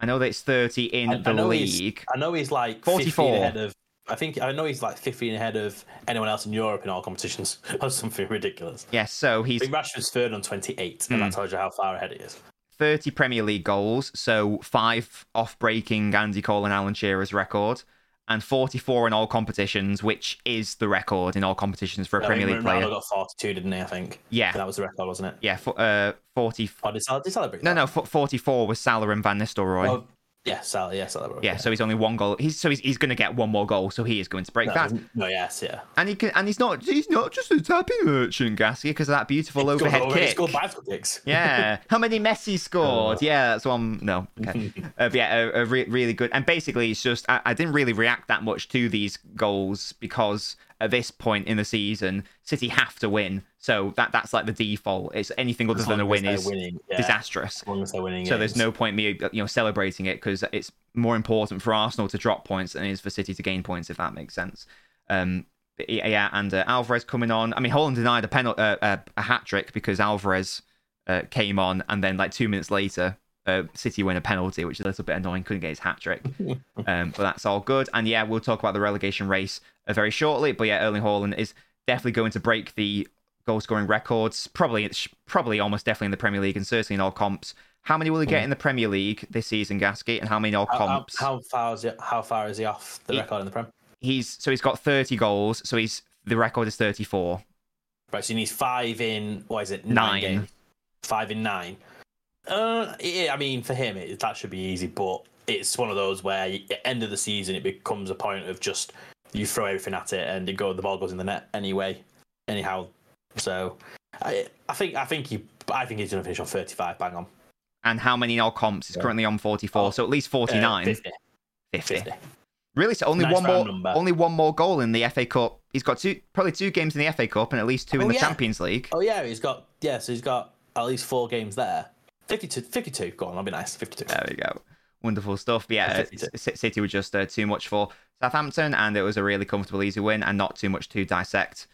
[SPEAKER 1] I know that it's 30 in
[SPEAKER 2] I- I
[SPEAKER 1] the
[SPEAKER 2] he's-
[SPEAKER 1] league.
[SPEAKER 2] I know he's like
[SPEAKER 1] 44.
[SPEAKER 2] 44 ahead of. I think I know he's like 15 ahead of anyone else in Europe in all competitions, or something ridiculous.
[SPEAKER 1] Yes, so he's I
[SPEAKER 2] think Rashford's third on 28,
[SPEAKER 1] Hmm.
[SPEAKER 2] and that tells you how far ahead he is.
[SPEAKER 1] 30 Premier League goals, so five off breaking Andy Cole and Alan Shearer's record, and 44 in all competitions, which is the record in all competitions for a
[SPEAKER 2] I
[SPEAKER 1] Premier
[SPEAKER 2] think
[SPEAKER 1] League
[SPEAKER 2] Ronaldo
[SPEAKER 1] player.
[SPEAKER 2] got 42, didn't he? I think.
[SPEAKER 1] Yeah.
[SPEAKER 2] that was the record, wasn't it?
[SPEAKER 1] Yeah, for, uh, 40.
[SPEAKER 2] Oh, did Salah, did Salah break
[SPEAKER 1] No,
[SPEAKER 2] that?
[SPEAKER 1] no, 44 was Salah and Van Nistelrooy.
[SPEAKER 2] Oh, yeah, Salah, yeah, Salah
[SPEAKER 1] yeah, so he's only one goal. He's so he's, he's going to get one more goal, so he is going to break
[SPEAKER 2] no,
[SPEAKER 1] that.
[SPEAKER 2] no, yes, yeah.
[SPEAKER 1] And he can, and he's not he's not just a tapping merchant, Gasky, because of that beautiful
[SPEAKER 2] He scored
[SPEAKER 1] overhead
[SPEAKER 2] over- He
[SPEAKER 1] kick.
[SPEAKER 2] scored bicycle kicks.
[SPEAKER 1] Yeah. How many Messi scored?
[SPEAKER 2] Oh.
[SPEAKER 1] Yeah, that's one. No. Okay. uh, yeah, a, a re- really good. And basically, it's just I, I didn't really react that much to these goals because at this point in the season, City have to win. So that that's like the default. It's anything other than a win is
[SPEAKER 2] winning, yeah.
[SPEAKER 1] disastrous.
[SPEAKER 2] As long as they're winning.
[SPEAKER 1] So there's no point me you know celebrating it because it's more important for Arsenal to drop points than it is for City to gain points, if that makes sense. Um, yeah, and uh, Alvarez coming on. I mean, Haaland denied a penalty, uh, uh, a hat trick because Alvarez uh, came on, and then like two minutes later, uh, City win a penalty, which is a little bit annoying. Couldn't get his hat trick, um, but that's all good. And yeah, we'll talk about the relegation race uh, very shortly. But yeah, Erling Haaland is definitely going to break the goal scoring records. Probably, probably almost definitely in the Premier League and certainly in all comps. How many will he get in the Premier League this season, Gasky, and how many in all
[SPEAKER 2] How, how,
[SPEAKER 1] comps?
[SPEAKER 2] how far is he? How far is he off the
[SPEAKER 1] He-
[SPEAKER 2] record in the Prem?
[SPEAKER 1] He's so he's got 30 goals, so he's the record is 34.
[SPEAKER 2] Right, so he needs five in what is it?
[SPEAKER 1] Nine.
[SPEAKER 2] games. five in nine. Uh, yeah, I mean, for him, it, that should be easy, but it's one of those where at the end of the season, it becomes a point of just you throw everything at it and it go the ball goes in the net anyway. Anyhow, so I, I think I think he I think he's going to finish on 35. Bang on.
[SPEAKER 1] And how many in all comps? He's currently on 44,
[SPEAKER 2] Oh,
[SPEAKER 1] so at least 49.
[SPEAKER 2] Uh, 50.
[SPEAKER 1] 50.
[SPEAKER 2] 50.
[SPEAKER 1] Really? So only
[SPEAKER 2] Nice
[SPEAKER 1] one more,
[SPEAKER 2] number.
[SPEAKER 1] only one more goal in the FA Cup. He's got two, probably two games in the FA Cup and at least two in
[SPEAKER 2] Oh,
[SPEAKER 1] the
[SPEAKER 2] yeah.
[SPEAKER 1] Champions League.
[SPEAKER 2] Oh yeah, he's got yeah, so he's got at least four games there. 52, 52. Go on, that'll be nice. 52.
[SPEAKER 1] There we go. Wonderful stuff. But yeah,
[SPEAKER 2] 52.
[SPEAKER 1] C- City were just uh, too much for Southampton, and it was a really comfortable, easy win, and not too much to dissect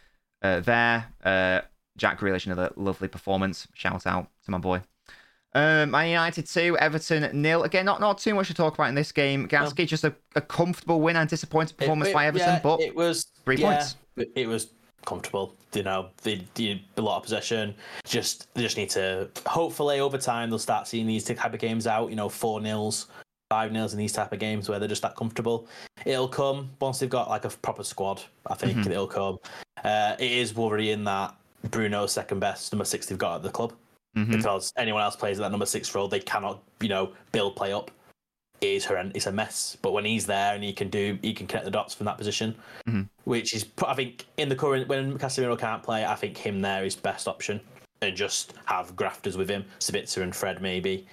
[SPEAKER 1] uh, there. Uh, Jack Grealish, another lovely performance. Shout out to my boy. Um, Man United 2, Everton nil. Again, not, not too much to talk about in this game. Gasky, just a, a comfortable win and disappointing performance
[SPEAKER 2] It- it-
[SPEAKER 1] by Everton,
[SPEAKER 2] yeah,
[SPEAKER 1] but
[SPEAKER 2] it was
[SPEAKER 1] three
[SPEAKER 2] yeah,
[SPEAKER 1] points.
[SPEAKER 2] It, was comfortable. You know, they did a lot of possession. Just they just need to hopefully over time they'll start seeing these type of games out. You know, four nils, five nils in these type of games where they're just that comfortable. It'll come once they've got like a proper squad. I think
[SPEAKER 1] Mhm.
[SPEAKER 2] it'll come. Uh, it is worrying that Bruno's second best number six they've got at the club
[SPEAKER 1] Mhm.
[SPEAKER 2] because anyone else plays at that number six role, they cannot, you know, build play up. It is horrendous. It's a mess. But when he's there and he can do, he can connect the dots from that position,
[SPEAKER 1] Mhm.
[SPEAKER 2] which is, I think, in the current when Casemiro can't play, I think him there is best option, and just have grafters with him, Sabitzer and Fred maybe,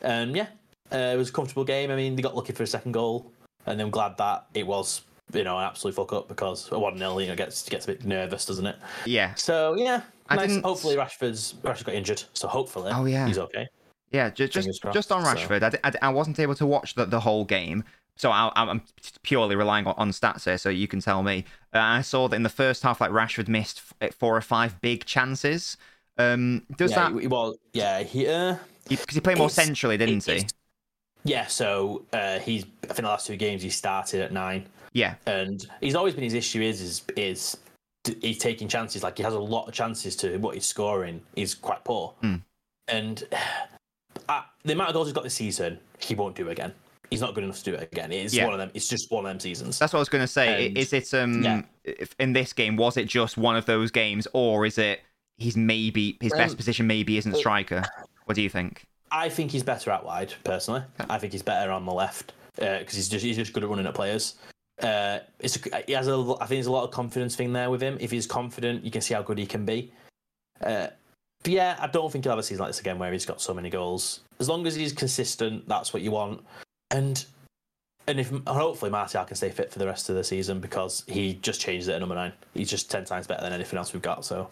[SPEAKER 2] and yeah, uh, it was a comfortable game. I mean, they got lucky for a second goal, and I'm glad that it was. You know, an absolute fuck up because a one 0 you know gets gets a bit nervous, doesn't it?
[SPEAKER 1] yeah.
[SPEAKER 2] So yeah,
[SPEAKER 1] I
[SPEAKER 2] nice.
[SPEAKER 1] didn't-
[SPEAKER 2] Hopefully Rashford's Rashford got injured, so hopefully
[SPEAKER 1] Oh, yeah.
[SPEAKER 2] he's okay.
[SPEAKER 1] Yeah, just just,
[SPEAKER 2] crossed,
[SPEAKER 1] just on
[SPEAKER 2] so.
[SPEAKER 1] Rashford, I, wasn't able to watch the, the whole game, so I, I'm purely relying on, on stats here. So you can tell me. Uh, I saw that in the first half, like Rashford missed f- four or five big chances. Um, does
[SPEAKER 2] yeah,
[SPEAKER 1] that
[SPEAKER 2] he, he yeah he uh,
[SPEAKER 1] because he played more centrally, didn't he?
[SPEAKER 2] Yeah. So uh, he's I think the last two games he started at nine,
[SPEAKER 1] Yeah,
[SPEAKER 2] and he's always been his issue is is is he's taking chances. Like he has a lot of chances to what he's scoring. is quite poor,
[SPEAKER 1] Hmm.
[SPEAKER 2] and uh, the amount of goals he's got this season, he won't do again. He's not good enough to do it again. It's
[SPEAKER 1] Yeah.
[SPEAKER 2] one of them. It's just one of them seasons.
[SPEAKER 1] that's what I was going to say.
[SPEAKER 2] And-
[SPEAKER 1] is it um
[SPEAKER 2] yeah.
[SPEAKER 1] in this game was it just one of those games, or is it he's maybe his best
[SPEAKER 2] Um,
[SPEAKER 1] position maybe isn't
[SPEAKER 2] it-
[SPEAKER 1] striker? What do you think?
[SPEAKER 2] I think he's better out wide, personally. I think he's better on the left because he's just he's just good at running at players. Uh, it's a, he has a I think there's a lot of confidence thing there with him. If he's confident, you can see how good he can be. Uh, but yeah, I don't think he'll have a season like this again where he's got so many goals. As long as he's consistent, that's what you want. And and if hopefully Martial can stay fit for the rest of the season because he just changed it at number nine. He's just ten times better than anything else we've got. So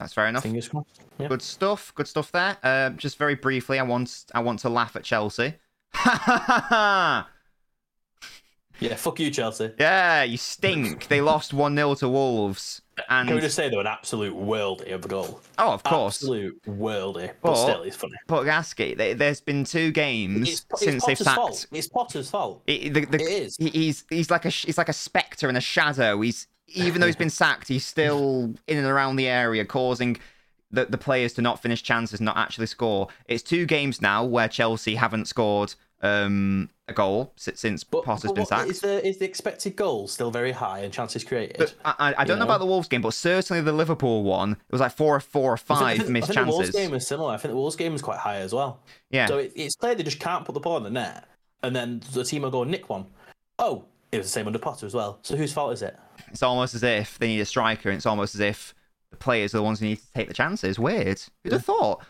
[SPEAKER 1] That's fair enough.
[SPEAKER 2] fingers crossed. Yeah.
[SPEAKER 1] Good stuff. Good stuff there. Uh, just very briefly, I want I want to laugh at Chelsea.
[SPEAKER 2] Yeah, fuck you, Chelsea.
[SPEAKER 1] Yeah, you stink. they lost one 0 to Wolves, and
[SPEAKER 2] Can we just say they were an absolute worldie of a goal?
[SPEAKER 1] oh, of course.
[SPEAKER 2] Absolute worldie. But,
[SPEAKER 1] But-
[SPEAKER 2] still, it's funny.
[SPEAKER 1] But Gasky, they, there's been two games
[SPEAKER 2] It's, it's
[SPEAKER 1] since they've
[SPEAKER 2] Potter's
[SPEAKER 1] sacked.
[SPEAKER 2] fault. It's Potter's fault.
[SPEAKER 1] It, the, the,
[SPEAKER 2] It is.
[SPEAKER 1] he- he's he's like a he's like a specter and a shadow. He's even though he's been sacked, he's still in and around the area, causing the the players to not finish chances, not actually score. It's two games now where Chelsea haven't scored um, a goal since
[SPEAKER 2] But,
[SPEAKER 1] Potter's
[SPEAKER 2] but
[SPEAKER 1] been sacked.
[SPEAKER 2] is the is the expected goal still very high and chances created?
[SPEAKER 1] But I, I, don't know
[SPEAKER 2] know?
[SPEAKER 1] about the Wolves game, but certainly the Liverpool one, it was like four or four or
[SPEAKER 2] I think- I
[SPEAKER 1] five
[SPEAKER 2] think,
[SPEAKER 1] missed
[SPEAKER 2] I think the Wolves
[SPEAKER 1] chances.
[SPEAKER 2] game was similar. I think the Wolves game was quite high as well.
[SPEAKER 1] Yeah,
[SPEAKER 2] So it, it's clear they just can't put the ball in the net, and then the team will go and nick one. Oh, it was the same under Potter as well. So whose fault is it?
[SPEAKER 1] It's almost as if they need a striker, and it's almost as if the players are the ones who need to take the chances. Weird. Who'd have thought?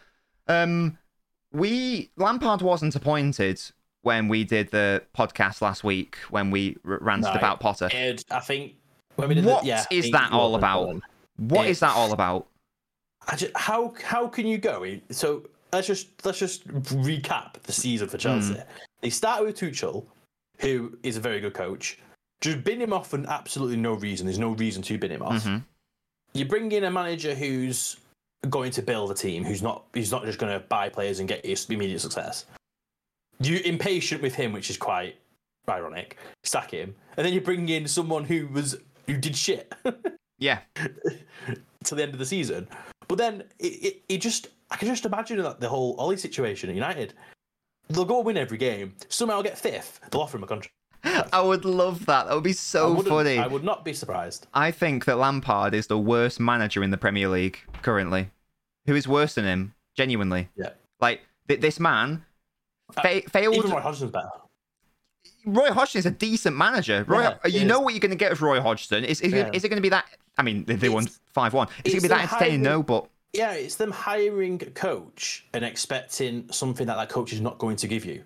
[SPEAKER 1] Um, we Lampard wasn't appointed when we did the podcast last week when we r- ranted
[SPEAKER 2] Right.
[SPEAKER 1] about Potter.
[SPEAKER 2] Ed, I think. When we did
[SPEAKER 1] What
[SPEAKER 2] the, yeah,
[SPEAKER 1] is that all about?
[SPEAKER 2] on.
[SPEAKER 1] What is
[SPEAKER 2] It's-
[SPEAKER 1] that all about?
[SPEAKER 2] I just, how how can you go? So let's just let's just recap the season for Chelsea.
[SPEAKER 1] Hmm.
[SPEAKER 2] They started with Tuchel, who is a very good coach. Just bin him off for absolutely no reason. There's no reason to bin him off.
[SPEAKER 1] Mhm.
[SPEAKER 2] You bring in a manager who's going to build a team, who's not who's not just going to buy players and get immediate success. You're impatient with him, which is quite ironic. Sack him, and then you bring in someone who was who did shit.
[SPEAKER 1] Yeah,
[SPEAKER 2] to the end of the season. But then it, it, it just I can just imagine that the whole Ole situation at United. They'll go win every game. Somehow get fifth. They'll offer him a contract.
[SPEAKER 1] I would love that. That would be so
[SPEAKER 2] wouldn't-
[SPEAKER 1] funny.
[SPEAKER 2] I would not be surprised.
[SPEAKER 1] I think that Lampard is the worst manager in the Premier League currently. who is worse than him. Genuinely,
[SPEAKER 2] Yeah.
[SPEAKER 1] like th- this man uh, fa- failed.
[SPEAKER 2] Even Roy Hodgson's better.
[SPEAKER 1] Roy Hodgson is a decent manager. Roy,
[SPEAKER 2] Yeah,
[SPEAKER 1] you know
[SPEAKER 2] is.
[SPEAKER 1] what you're going to get with Roy Hodgson. Is, is,
[SPEAKER 2] Yeah.
[SPEAKER 1] is it going to be that? I mean, they, they won five one. Is it going to be that entertaining?
[SPEAKER 2] high-
[SPEAKER 1] No, but
[SPEAKER 2] Yeah, it's them hiring a coach and expecting something that that coach is not going to give you.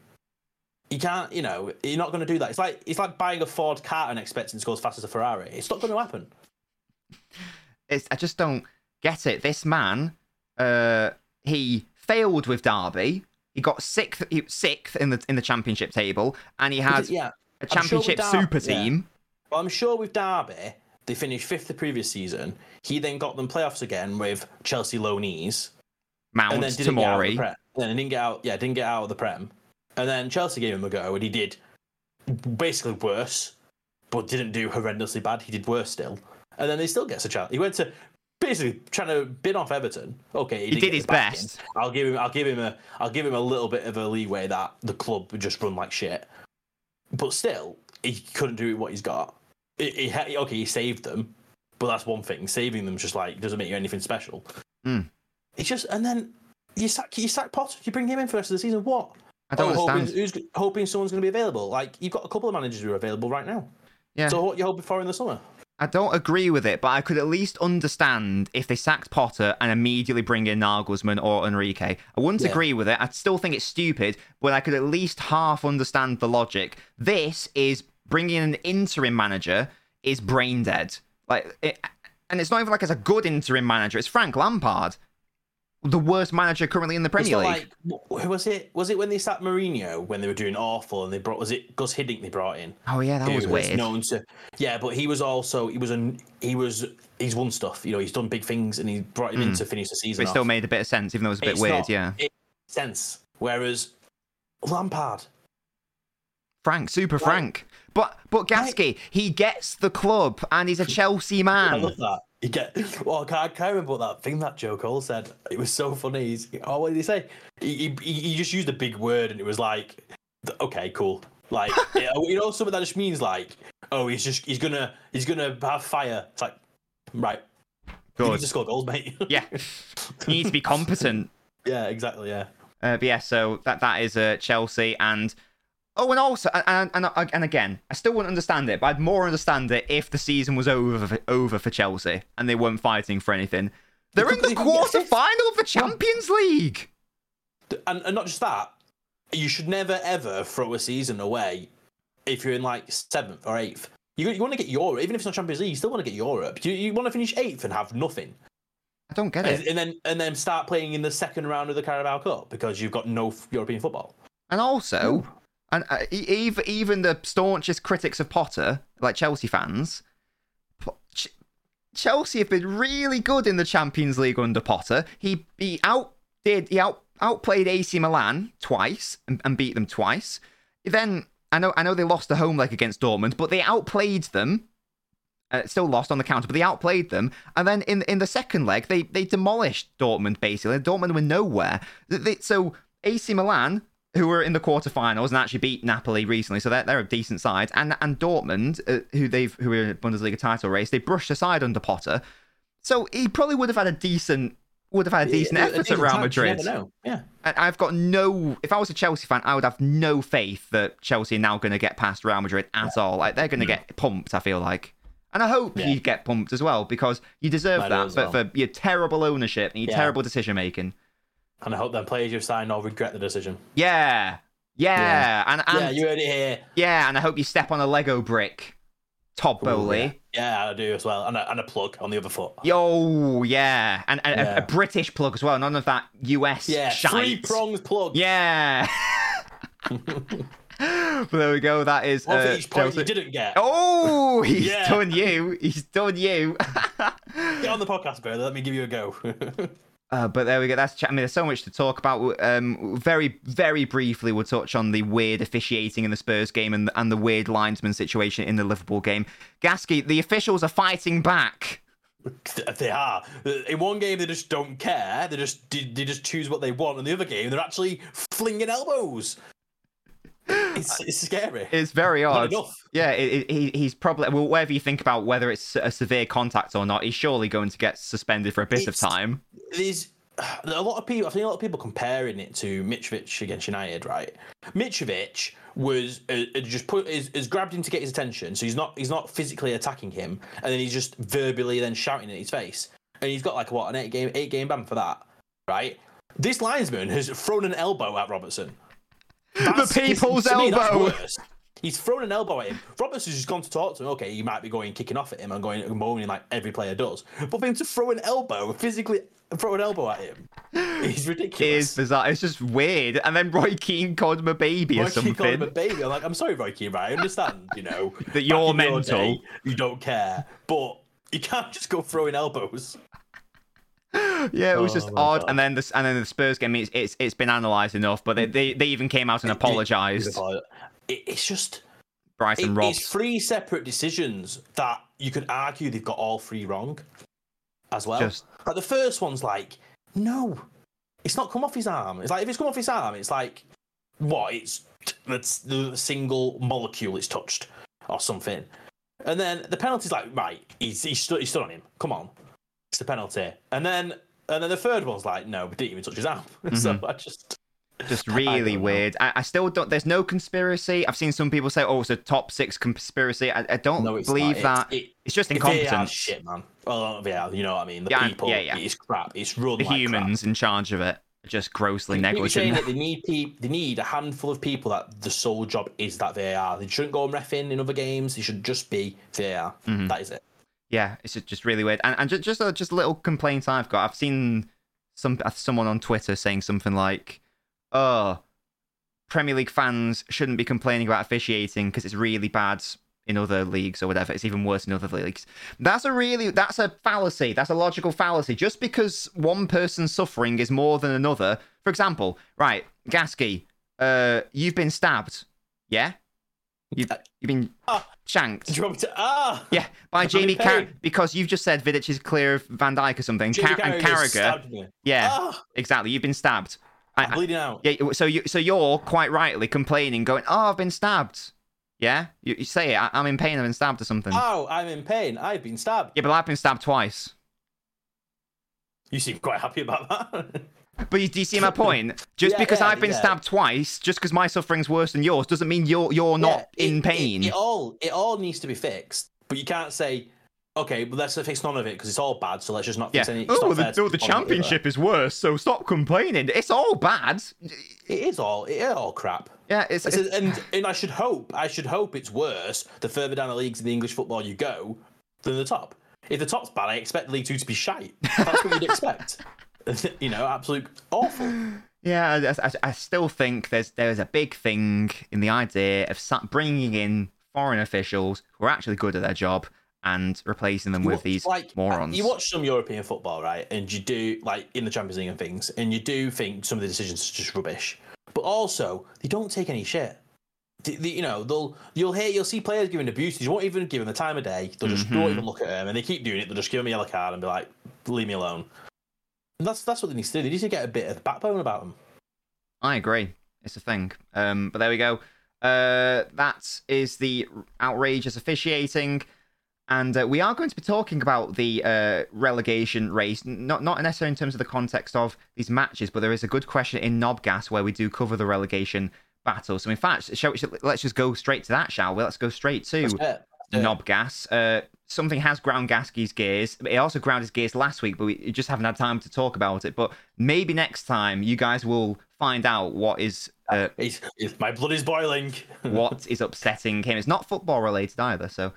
[SPEAKER 2] You can't, you know, you're not going to do that. It's like it's like buying a Ford car and expecting to go as fast as a Ferrari. It's not going to happen.
[SPEAKER 1] it's, I just don't get it. This man, uh, he failed with Derby. He got sixth, he, sixth in the in the championship table, and he had
[SPEAKER 2] yeah,
[SPEAKER 1] a
[SPEAKER 2] sure
[SPEAKER 1] championship
[SPEAKER 2] Derby-
[SPEAKER 1] super
[SPEAKER 2] yeah.
[SPEAKER 1] team.
[SPEAKER 2] Well, I'm sure with Derby, they finished fifth the previous season. He then got them playoffs again with Chelsea loanees,
[SPEAKER 1] Mount
[SPEAKER 2] and then didn't get out of the Tomori. And then didn't get out. Yeah, didn't get out of the Prem. And then Chelsea gave him a go, and he did basically worse, but didn't do horrendously bad. He did worse still. And then he still gets a chance. He went to basically trying to bin off Everton. Okay,
[SPEAKER 1] He
[SPEAKER 2] didn't
[SPEAKER 1] did his best.
[SPEAKER 2] I'll give him. I'll give him a. I'll give him a little bit of a leeway that the club would just run like shit. But still, he couldn't do what he's got. He, he okay, he saved them, but that's one thing. Saving them just like doesn't make you anything special.
[SPEAKER 1] Mm.
[SPEAKER 2] It's just and then you sack you sack Potter. You bring him in for the rest of the season. What?
[SPEAKER 1] I don't
[SPEAKER 2] oh,
[SPEAKER 1] understand.
[SPEAKER 2] hoping, who's hoping someone's going to be available. Like you've got a couple of managers who are available right now.
[SPEAKER 1] Yeah.
[SPEAKER 2] So what you hoping for in the summer?
[SPEAKER 1] I don't agree with it, but I could at least understand if they sacked Potter and immediately bring in Nagelsmann or Enrique. I wouldn't
[SPEAKER 2] Yeah.
[SPEAKER 1] agree with it. I still think it's stupid, but I could at least half understand the logic. This is bringing in an interim manager is brain dead. Like, it, and it's not even like it's a good interim manager. It's Frank Lampard, the worst manager currently in the Premier League.
[SPEAKER 2] like who was it? Was it when they sacked Mourinho when they were doing awful and they brought was it Gus Hiddink they brought in?
[SPEAKER 1] oh yeah, that was weird.
[SPEAKER 2] known to yeah, but he was also he was an he was he's won stuff. You know, he's done big things and he brought him in hmm. to finish the season.
[SPEAKER 1] but it still
[SPEAKER 2] off.
[SPEAKER 1] made a bit of sense, even though it was a bit
[SPEAKER 2] It's
[SPEAKER 1] weird.
[SPEAKER 2] not-
[SPEAKER 1] yeah,
[SPEAKER 2] it sense. Whereas Lampard,
[SPEAKER 1] Frank, super Frank. But but Gasky, he gets the club and he's a Chelsea
[SPEAKER 2] I
[SPEAKER 1] man.
[SPEAKER 2] love that. You get well. I can't, I can't remember what that thing that Joe Cole said. It was so funny. He's, oh, what did he say? He, he, he just used a big word, and it was like, okay, cool. Like you know, something that just means like, oh, he's just he's gonna he's gonna have fire. It's like, right, you
[SPEAKER 1] Good.
[SPEAKER 2] need to score goals, mate.
[SPEAKER 1] Yeah, he needs to be competent.
[SPEAKER 2] yeah, exactly. Yeah.
[SPEAKER 1] Uh, but yeah, so that that is uh, Chelsea and oh, and also and, and and and again, I still wouldn't understand it, but I'd more understand it if the season was over for, over for Chelsea and they weren't fighting for anything. They're in the quarter final of the Champions League.
[SPEAKER 2] and, and not just that, you should never ever throw a season away if you're in like seventh or eighth. You, you want to get Europe, even if it's not Champions League, you still want to get Europe. You, you want to finish eighth and have nothing,
[SPEAKER 1] I don't get it.
[SPEAKER 2] and then and then start playing in the second round of the Carabao Cup because you've got no European football.
[SPEAKER 1] And also, and uh, even even the staunchest critics of Potter, like Chelsea fans, Ch- Chelsea have been really good in the Champions League under Potter. He he outdid he out outplayed AC Milan twice and, and beat them twice. Then I know I know they lost the home leg against Dortmund, but they outplayed them. Uh, still lost on the counter, but they outplayed them. And then in in the second leg, they they demolished Dortmund basically. Dortmund were nowhere. They- so AC Milan, who were in the quarterfinals and actually beat Napoli recently, so they're, they're a decent side. And and Dortmund, uh, who they've who were in a Bundesliga title race, they brushed aside under Potter. So he probably would have had a decent would have had a decent
[SPEAKER 2] Yeah,
[SPEAKER 1] effort
[SPEAKER 2] a
[SPEAKER 1] at Real
[SPEAKER 2] decent
[SPEAKER 1] Madrid.
[SPEAKER 2] Yeah.
[SPEAKER 1] And I've got no. If I was a Chelsea fan, I would have no faith that Chelsea are now going to get past Real Madrid at all. Like they're going to get pumped. I feel like, and I hope
[SPEAKER 2] Yeah.
[SPEAKER 1] you get pumped as well because you deserve
[SPEAKER 2] do
[SPEAKER 1] that. But
[SPEAKER 2] well.
[SPEAKER 1] for your terrible ownership and your
[SPEAKER 2] Yeah.
[SPEAKER 1] terrible decision making,
[SPEAKER 2] And I hope them players you've signed all regret the decision.
[SPEAKER 1] yeah, yeah, and and
[SPEAKER 2] yeah, you heard it here.
[SPEAKER 1] yeah, and I hope you step on a Lego brick, Todd
[SPEAKER 2] Ooh,
[SPEAKER 1] Boehly.
[SPEAKER 2] Yeah, I do as well. And a, and a plug on the other foot.
[SPEAKER 1] Yo, yeah, and, and a,
[SPEAKER 2] Yeah.
[SPEAKER 1] a British plug as well. None of that US
[SPEAKER 2] Yeah, three prongs plug.
[SPEAKER 1] Yeah. but there we go. That is
[SPEAKER 2] One for
[SPEAKER 1] uh,
[SPEAKER 2] each point
[SPEAKER 1] Chelsea.
[SPEAKER 2] you didn't get.
[SPEAKER 1] Oh, he's
[SPEAKER 2] Yeah.
[SPEAKER 1] done you. He's done you.
[SPEAKER 2] Get on the podcast, brother. Let me give you a go.
[SPEAKER 1] Uh, but there we go. That's. ch- I mean, there's so much to talk about. Um, very, very briefly, we'll touch on the weird officiating in the Spurs game and and the weird linesman situation in the Liverpool game. Gasky, the officials are fighting back.
[SPEAKER 2] they are. In one game, they just don't care. They just they just choose what they want. In the other game, they're actually flinging elbows. It's, it's scary.
[SPEAKER 1] It's very odd. Yeah, it, it, he, he's probably well. Whatever you think about whether it's a severe contact or not, he's surely going to get suspended for a bit of time.
[SPEAKER 2] There's a lot of people, I think a lot of people comparing it to Mitrovic against United, right? Mitrovic was uh, uh, just put is, is grabbed him to get his attention, so he's not he's not physically attacking him, and then he's just verbally then shouting in his face, and he's got like what an eight game eight game ban for that, right? This linesman has thrown an elbow at Robertson.
[SPEAKER 1] The people's elbow.
[SPEAKER 2] He's thrown an elbow at him. Robertson's just gone to talk to him. Okay, he might be going kicking off at him and going and moaning like every player does. But for him to throw an elbow, physically throw an elbow at him, is ridiculous.
[SPEAKER 1] is bizarre. It's just weird. And then Roy Keane called him a baby or
[SPEAKER 2] Roy Keane called him a
[SPEAKER 1] something.
[SPEAKER 2] baby. I'm like, I'm sorry, Roy Keane, right? I understand, you know,
[SPEAKER 1] That you're
[SPEAKER 2] in your
[SPEAKER 1] mental.
[SPEAKER 2] day, you don't care, but you can't just go throwing elbows.
[SPEAKER 1] Yeah, it was
[SPEAKER 2] Oh
[SPEAKER 1] just odd.
[SPEAKER 2] God.
[SPEAKER 1] And then the and then the Spurs game. It's it's, it's been analysed enough, but they, they they even came out and apologised.
[SPEAKER 2] It, it's just
[SPEAKER 1] Bryson
[SPEAKER 2] it- it's three separate decisions that you could argue they've got all three wrong, as well.
[SPEAKER 1] Just
[SPEAKER 2] Like the first one's like, no, it's not come off his arm. It's like if it's come off his arm, it's like what? It's that's the single molecule it's touched or something. And then the penalty's like, right, he's he stood he stood on him. Come on, it's the penalty. And then and then the third one's like, no, we didn't even touch his arm. so I just
[SPEAKER 1] just really
[SPEAKER 2] don't
[SPEAKER 1] weird. I, I still don't. There's no conspiracy. I've seen some people say, "Oh, it's a top six conspiracy." I, I don't
[SPEAKER 2] no,
[SPEAKER 1] believe that.
[SPEAKER 2] It,
[SPEAKER 1] it's just
[SPEAKER 2] it, VAR 's
[SPEAKER 1] incompetence.
[SPEAKER 2] shit, man. Well, yeah, you know what I mean. The
[SPEAKER 1] Yeah,
[SPEAKER 2] people,
[SPEAKER 1] yeah, yeah.
[SPEAKER 2] it's crap. It's run
[SPEAKER 1] The
[SPEAKER 2] like crap.
[SPEAKER 1] humans in charge of it are just grossly
[SPEAKER 2] saying
[SPEAKER 1] negligent.
[SPEAKER 2] that they need peop they need a handful of people that the sole job is that they are. They shouldn't go and ref in in other games. They should just be VAR.
[SPEAKER 1] Mm-hmm.
[SPEAKER 2] That is it.
[SPEAKER 1] Yeah, it's just- really weird. And, and just just a just a little complaint I've got. I've seen some uh, someone on Twitter saying something like, "Oh, Premier League fans shouldn't be complaining about officiating because it's really bad in other leagues or whatever. It's even worse in other leagues." That's a really that's a fallacy. That's a logical fallacy. Just because one person's suffering is more than another. For example, right, Gasky, uh, you've been stabbed. Yeah, you've you've been
[SPEAKER 2] Ah.
[SPEAKER 1] shanked.
[SPEAKER 2] Do you want me to? Ah,
[SPEAKER 1] Yeah, by Jamie Carragher because you've just said Vidic is clear of Van Dijk or something. Car- and
[SPEAKER 2] Carragher
[SPEAKER 1] Carragher,
[SPEAKER 2] stabbed me.
[SPEAKER 1] yeah,
[SPEAKER 2] Ah,
[SPEAKER 1] exactly. You've been stabbed.
[SPEAKER 2] I'm
[SPEAKER 1] I-
[SPEAKER 2] bleeding out.
[SPEAKER 1] yeah, so you so you're quite rightly complaining, going, "Oh, I've been stabbed." Yeah, you, you say it. I, I'm in pain. I've been stabbed or something.
[SPEAKER 2] Oh, I'm in pain. I've been stabbed.
[SPEAKER 1] yeah, but I've been stabbed twice.
[SPEAKER 2] You seem quite happy about that.
[SPEAKER 1] But you, do you see my point? Just
[SPEAKER 2] Yeah,
[SPEAKER 1] because
[SPEAKER 2] yeah,
[SPEAKER 1] I've been
[SPEAKER 2] yeah.
[SPEAKER 1] stabbed twice, just because my suffering's worse than yours, doesn't mean you're you're not in pain.
[SPEAKER 2] It, it all it all needs to be fixed, but you can't say, okay, well, let's fix none of it because it's all bad. So let's just not fix
[SPEAKER 1] yeah.
[SPEAKER 2] any. it's
[SPEAKER 1] Oh, the, oh, the
[SPEAKER 2] other.
[SPEAKER 1] championship is worse, so stop complaining. It's all bad.
[SPEAKER 2] It is all it is all crap.
[SPEAKER 1] Yeah, it's,
[SPEAKER 2] I
[SPEAKER 1] it's
[SPEAKER 2] and and I should hope I should hope it's worse the further down the leagues in the English football you go than the top. If the top's bad, I expect the League Two to be shite. That's what you'd expect. you know, absolute awful.
[SPEAKER 1] Yeah, I, I, I still think there's there's a big thing in the idea of bringing in foreign officials who are actually good at their job and replacing them with these
[SPEAKER 2] like
[SPEAKER 1] morons.
[SPEAKER 2] You watch some European football, right? And you do like in the Champions League and things, and you do think some of the decisions are just rubbish. But also, they don't take any shit. They- they- you know, they'll you'll hear you'll see players giving abuse. You won't even give them the time of day. They'll just
[SPEAKER 1] Mm-hmm.
[SPEAKER 2] don't even look at them, and they keep doing it. They'll just give them a yellow card and be like, "Leave me alone." That's that's what they need to do. They need to get a bit of backbone about them.
[SPEAKER 1] I agree. It's a thing. Um, but there we go. Uh, that is the outrageous officiating. And uh, we are going to be talking about the uh, relegation race, not not necessarily in terms of the context of these matches, but there is a good question in Knobgas where we do cover the relegation battle. So in fact, shall we, let's just go straight to that, shall we? Let's go straight to
[SPEAKER 2] Yeah. Yeah.
[SPEAKER 1] Knobgas. Uh, something has ground Gasky's gears. It also ground his gears last week, but we just haven't had time to talk about it. But maybe next time you guys will find out what is uh,
[SPEAKER 2] It's, it's, my blood is boiling.
[SPEAKER 1] what is upsetting him. It's not football related either, so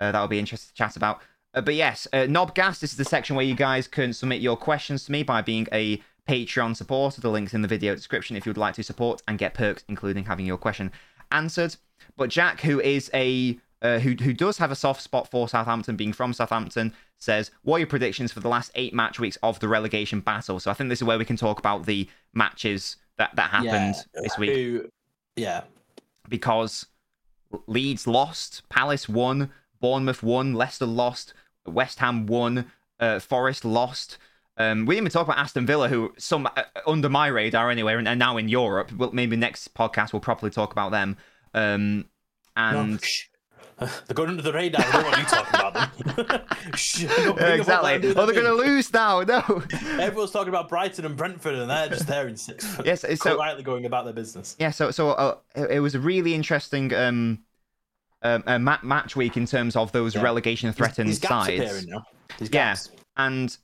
[SPEAKER 1] uh, that'll be interesting to chat about. Uh, but yes, uh, Knobgas, this is the section where you guys can submit your questions to me by being a Patreon supporter. The link's in the video description if you'd like to support and get perks, including having your question answered. But Jack, who is a uh, who who does have a soft spot for Southampton, being from Southampton, says, "What are your predictions for the last eight match weeks of the relegation battle?" So I think this is where we can talk about the matches that that happened this week
[SPEAKER 2] Who, yeah.
[SPEAKER 1] because Leeds lost, Palace won, Bournemouth won, Leicester lost, West Ham won, uh, Forest lost. Um, we didn't even talk about Aston Villa, who some uh, under my radar anyway, and, and now in Europe. Well, maybe next podcast we'll properly talk about them. Um, and.
[SPEAKER 2] They're going under the radar. I don't want you talking about them. Shh, don't bring them up, let
[SPEAKER 1] exactly. Oh, they're going to lose now. No.
[SPEAKER 2] Everyone's talking about Brighton and Brentford, and they're just there in sixth.
[SPEAKER 1] Yes, so-
[SPEAKER 2] quietly going about their business.
[SPEAKER 1] Yeah, so so uh, it, it was a really interesting um, um uh, ma- match week in terms of those
[SPEAKER 2] Yeah.
[SPEAKER 1] relegation threatened
[SPEAKER 2] These
[SPEAKER 1] sides. Yeah. and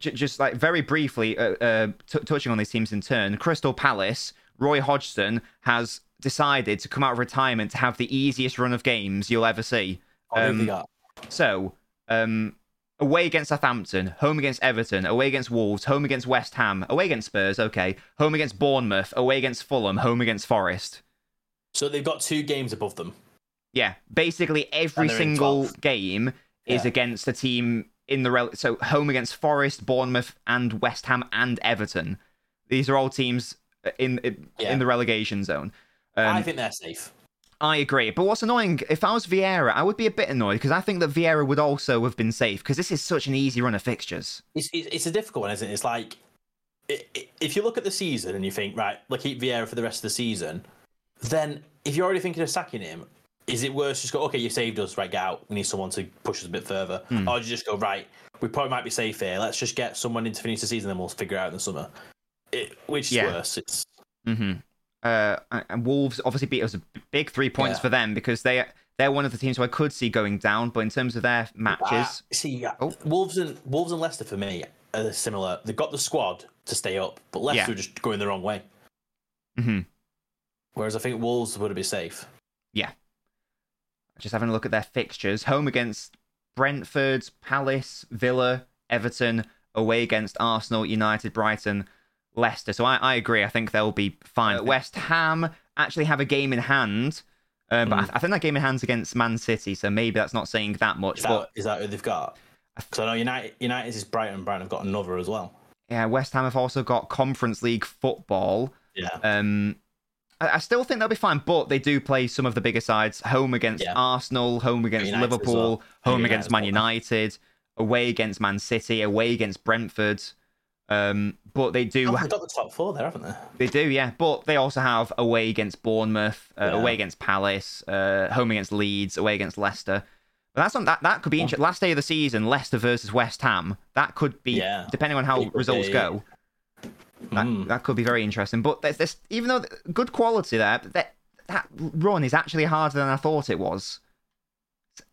[SPEAKER 1] j- just like very briefly uh, uh, t- touching on these teams in turn, Crystal Palace, Roy Hodgson has decided to come out of retirement to have the easiest run of games you'll ever see. Um. So, um, away against Southampton, home against Everton, away against Wolves, home against West Ham, away against Spurs, okay, home against Bournemouth, away against Fulham, home against Forest.
[SPEAKER 2] So they've got two games above them.
[SPEAKER 1] Yeah, basically every
[SPEAKER 2] And they're in
[SPEAKER 1] single
[SPEAKER 2] 12th.
[SPEAKER 1] game is
[SPEAKER 2] Yeah.
[SPEAKER 1] against a team in the rel- so home against Forest, Bournemouth, and West Ham and Everton. These are all teams in in,
[SPEAKER 2] Yeah.
[SPEAKER 1] in the relegation zone. Um,
[SPEAKER 2] I think they're safe.
[SPEAKER 1] I agree, but what's annoying? If I was Vieira, I would be a bit annoyed because I think that Vieira would also have been safe because this is such an easy run of fixtures.
[SPEAKER 2] It's, it's, it's a difficult one, isn't it? It's like if you look at the season and you think, right, we'll keep Vieira for the rest of the season, then if you're already thinking of sacking him, is it worse just go, okay, you saved us, right, get out. We need someone to push us a bit further.
[SPEAKER 1] Hmm.
[SPEAKER 2] Or do you just go, right, we probably might be safe here. Let's just get someone in to finish the season, then we'll figure it out in the summer. It, which is
[SPEAKER 1] Yeah.
[SPEAKER 2] worse? It's
[SPEAKER 1] hmm Uh, and Wolves obviously beat us a big three points
[SPEAKER 2] Yeah.
[SPEAKER 1] for them because they they're one of the teams who I could see going down. But in terms of their matches,
[SPEAKER 2] Ah, see,
[SPEAKER 1] Oh.
[SPEAKER 2] Wolves and Wolves and Leicester for me are similar. They've got the squad to stay up, but Leicester
[SPEAKER 1] Yeah.
[SPEAKER 2] are just going the wrong way.
[SPEAKER 1] mhm,
[SPEAKER 2] Whereas I think Wolves would be safe. Yeah.
[SPEAKER 1] Just having a look at their fixtures, home against Brentford, Palace, Villa, Everton, away against Arsenal, United, Brighton, Leicester. So I, I agree. I think they'll be fine. Uh, West Ham actually have a game in hand. Um, but I,
[SPEAKER 2] Mm.
[SPEAKER 1] I think that game in hand's against Man City, so maybe that's not saying that much.
[SPEAKER 2] Is
[SPEAKER 1] but
[SPEAKER 2] that, is that who they've got? Because I know United United is Brighton. Brighton have got another as well.
[SPEAKER 1] yeah, West Ham have also got Conference League football.
[SPEAKER 2] Yeah.
[SPEAKER 1] Um, I, I still think they'll be fine, but they do play some of the bigger sides. Home against
[SPEAKER 2] Yeah.
[SPEAKER 1] Arsenal, home against
[SPEAKER 2] United
[SPEAKER 1] Liverpool,
[SPEAKER 2] well.
[SPEAKER 1] home
[SPEAKER 2] United
[SPEAKER 1] against Man
[SPEAKER 2] well.
[SPEAKER 1] United, away against Man City, away against Brentford. Um, but they do,
[SPEAKER 2] Oh, they've got the top four there, haven't they?
[SPEAKER 1] they do, yeah. But they also have away against Bournemouth, uh,
[SPEAKER 2] Yeah.
[SPEAKER 1] away against Palace, uh, home against Leeds, away against Leicester. But that's on that. That could be interesting. Last day of the season, Leicester versus West Ham. That could be,
[SPEAKER 2] Yeah.
[SPEAKER 1] depending on how results
[SPEAKER 2] be.
[SPEAKER 1] go. That,
[SPEAKER 2] Mm.
[SPEAKER 1] that could be very interesting. But there's this, even though good quality there, that that run is actually harder than I thought it was.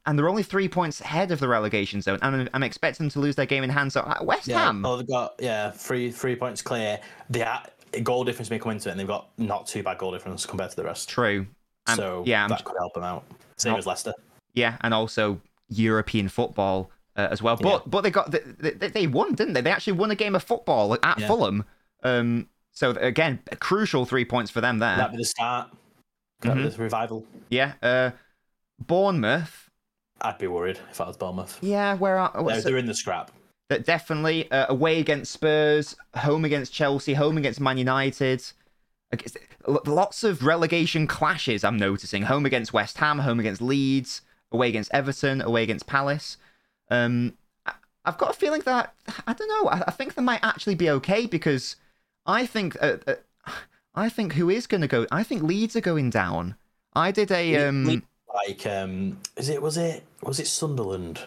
[SPEAKER 1] And they're only three points ahead of the relegation zone, and I'm, I'm expecting them to lose their game in hand. So uh, West
[SPEAKER 2] Yeah.
[SPEAKER 1] Ham,
[SPEAKER 2] Oh, they've got yeah three three points clear. They are, goal difference may come into it, and they've got not too bad goal difference compared to the rest.
[SPEAKER 1] true. Um,
[SPEAKER 2] so
[SPEAKER 1] yeah, I'm-
[SPEAKER 2] that could help them out. Same
[SPEAKER 1] Not-
[SPEAKER 2] as Leicester.
[SPEAKER 1] yeah, and also European football uh, as well. But
[SPEAKER 2] Yeah.
[SPEAKER 1] but they got they, they, they won, didn't they? They actually won a game of football at
[SPEAKER 2] Yeah.
[SPEAKER 1] Fulham. Um, so again, a crucial three points for them there.
[SPEAKER 2] That'd be the start. Could that be
[SPEAKER 1] Mhm.
[SPEAKER 2] the revival?
[SPEAKER 1] Yeah. Uh, Bournemouth.
[SPEAKER 2] I'd be worried if I was Bournemouth.
[SPEAKER 1] Yeah, where are
[SPEAKER 2] They're, they're in the scrap.
[SPEAKER 1] that definitely uh, away against Spurs, home against Chelsea, home against Man United. Against- Lots of relegation clashes I'm noticing. Home against West Ham, home against Leeds, away against Everton, away against Palace. Um, I've got a feeling that I don't know. I, I think they might actually be okay because I think uh, uh, I think who is going to go? I think Leeds are going down. I did a um.
[SPEAKER 2] Like um is it was it was it Sunderland